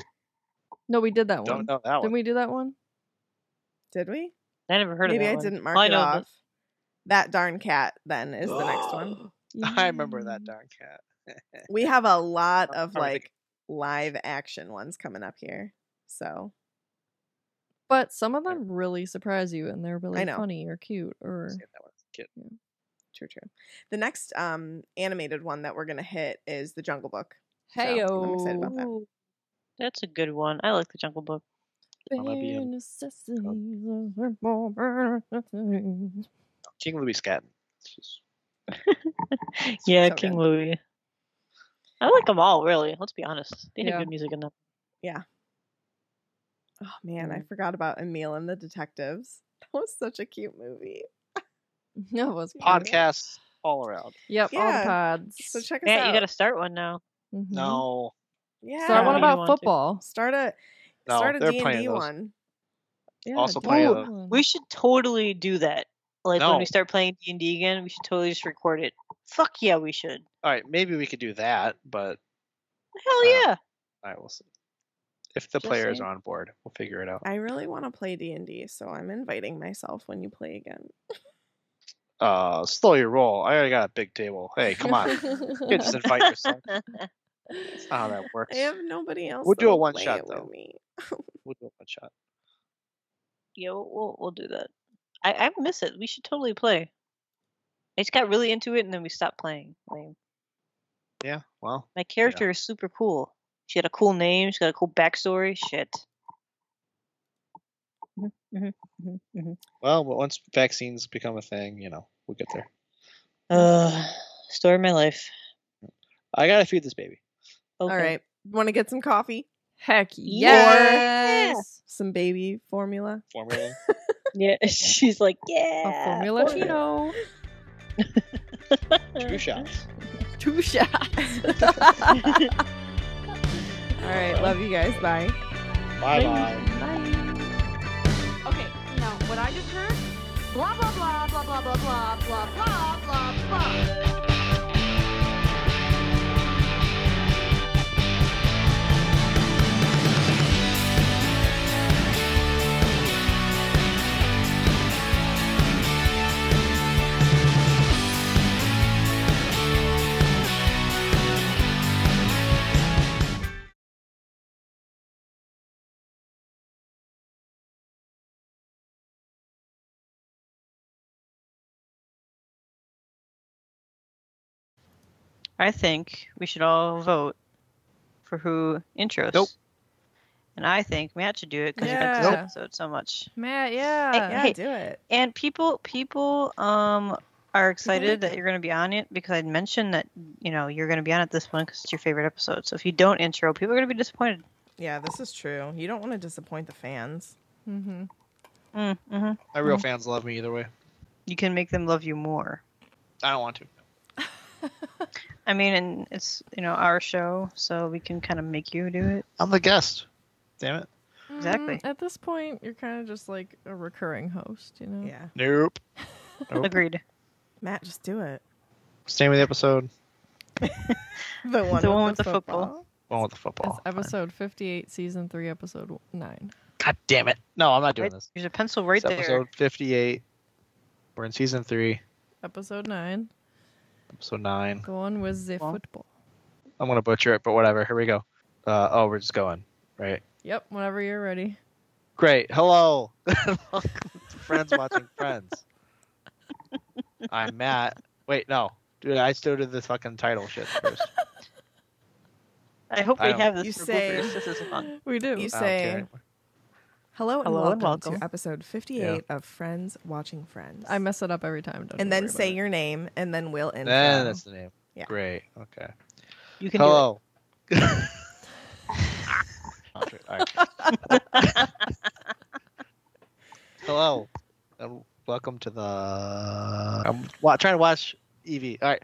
No, we did that one. Don't know that one. Didn't we do that one? Did we? I never heard Maybe of that I one. didn't mark Well, I it off. that- That darn cat then is the next one. I remember that darn cat. We have a lot of like live action ones coming up here. So But some of them really surprise you and they're really know. funny or cute or Seen that one as a kid. true, true. The next um animated one that we're gonna hit is the Jungle Book. So, Hey I'm excited about that. That's a good one. I like the Jungle Book. I'm gonna be Bare in- necessities are more bare necessities. King Louie Scatton. Just- yeah, so King good. Louie. I like them all, really. Let's be honest. They Yeah. have good music in them. Oh man, I Mm. forgot about Emil and the Detectives. That was such a cute movie. No, it was cute. Podcasts all around. Yep, all the pods. So check us out. Yeah, out. you got to start one now. Mhm. No, yeah. Start one about want to. football. start a no, start a they're d&d one. Yeah, Also do playing that one. We should totally do that. Like when we start playing D and D again, we should totally just record it. Fuck yeah, we should. All right, maybe we could do that, but Hell Uh, yeah. all right, we'll see. If the Just players saying. are on board, we'll figure it out. I really want to play D and D, so I'm inviting myself when you play again. Uh, slow your roll. I already got a big table. Hey, come on. You can't just invite yourself. That's not how that works. I have nobody else. We'll do a that'll one play shot, it with though. Me. We'll do a one shot. yeah, we'll, we'll we'll do that. I I miss it. We should totally play. I just got really into it and then we stopped playing. Like, Yeah, well, my character is super cool. She had a cool name. She got a cool backstory. Shit. Mhm, mhm, mhm, mhm. well, but once vaccines become a thing, you know, we'll get there. Uh, story of my life. I gotta feed this baby. Okay. All right. Want to get some coffee? Heck Yeah. yes. Some baby formula. Formula. Yeah, she's like, A yeah. Formula formula." Chino. Two shots. Two shots. All right. Love you guys. Bye. Bye bye. Okay, now what I just heard, blah blah blah blah blah blah blah blah blah blah blah. I think we should all vote for who intros. Nope. And I think Matt should do it because you Yeah. like this Nope. episode so much. Matt, yeah. Yeah, hey. do it. And people, people, um, are excited that you're going to be on it because I'd mentioned that you know you're going to be on it this one because it's your favorite episode. So if you don't intro, people are going to be disappointed. Yeah, this is true. You don't want to disappoint the fans. Mm-hmm. Mm, hmm My real fans love me either way. You can make them love you more. I don't want to. I mean, and it's you know our show, so we can kind of make you do it. I'm the guest. Damn it. Exactly. Mm, at this point, you're kind of just like a recurring host, you know? Yeah. Nope. Nope. Agreed. Matt, just do it. What's with the episode? The one, The with, one the with the football. football. One with the football. Fine. episode 58, season 3, episode 9. God damn it. No, I'm not doing Right, this. there's a pencil right It's there. episode 58. We're in season three, Episode 9, episode nine. the one with the Well. football. I'm gonna butcher it, but whatever. Here we go. Uh, oh, we're just going. Right. Yep, whenever you're ready. Great. Hello. Friends watching Friends. I'm Matt. Wait, no. Dude, I still did this fucking title shit first. I hope I we don't- have this You for say- This is fun. We do. You I don't care say anymore. Hello and Hello welcome, and welcome. to episode 58 of Friends Watching Friends. I mess it up every time. Don't and then say about it. your name, and then we'll intro. Then that's the name. Yeah. Great. Okay. You can Hello. Oh, shit. Hello, and welcome to the. I'm wa- trying to watch Evie. All right.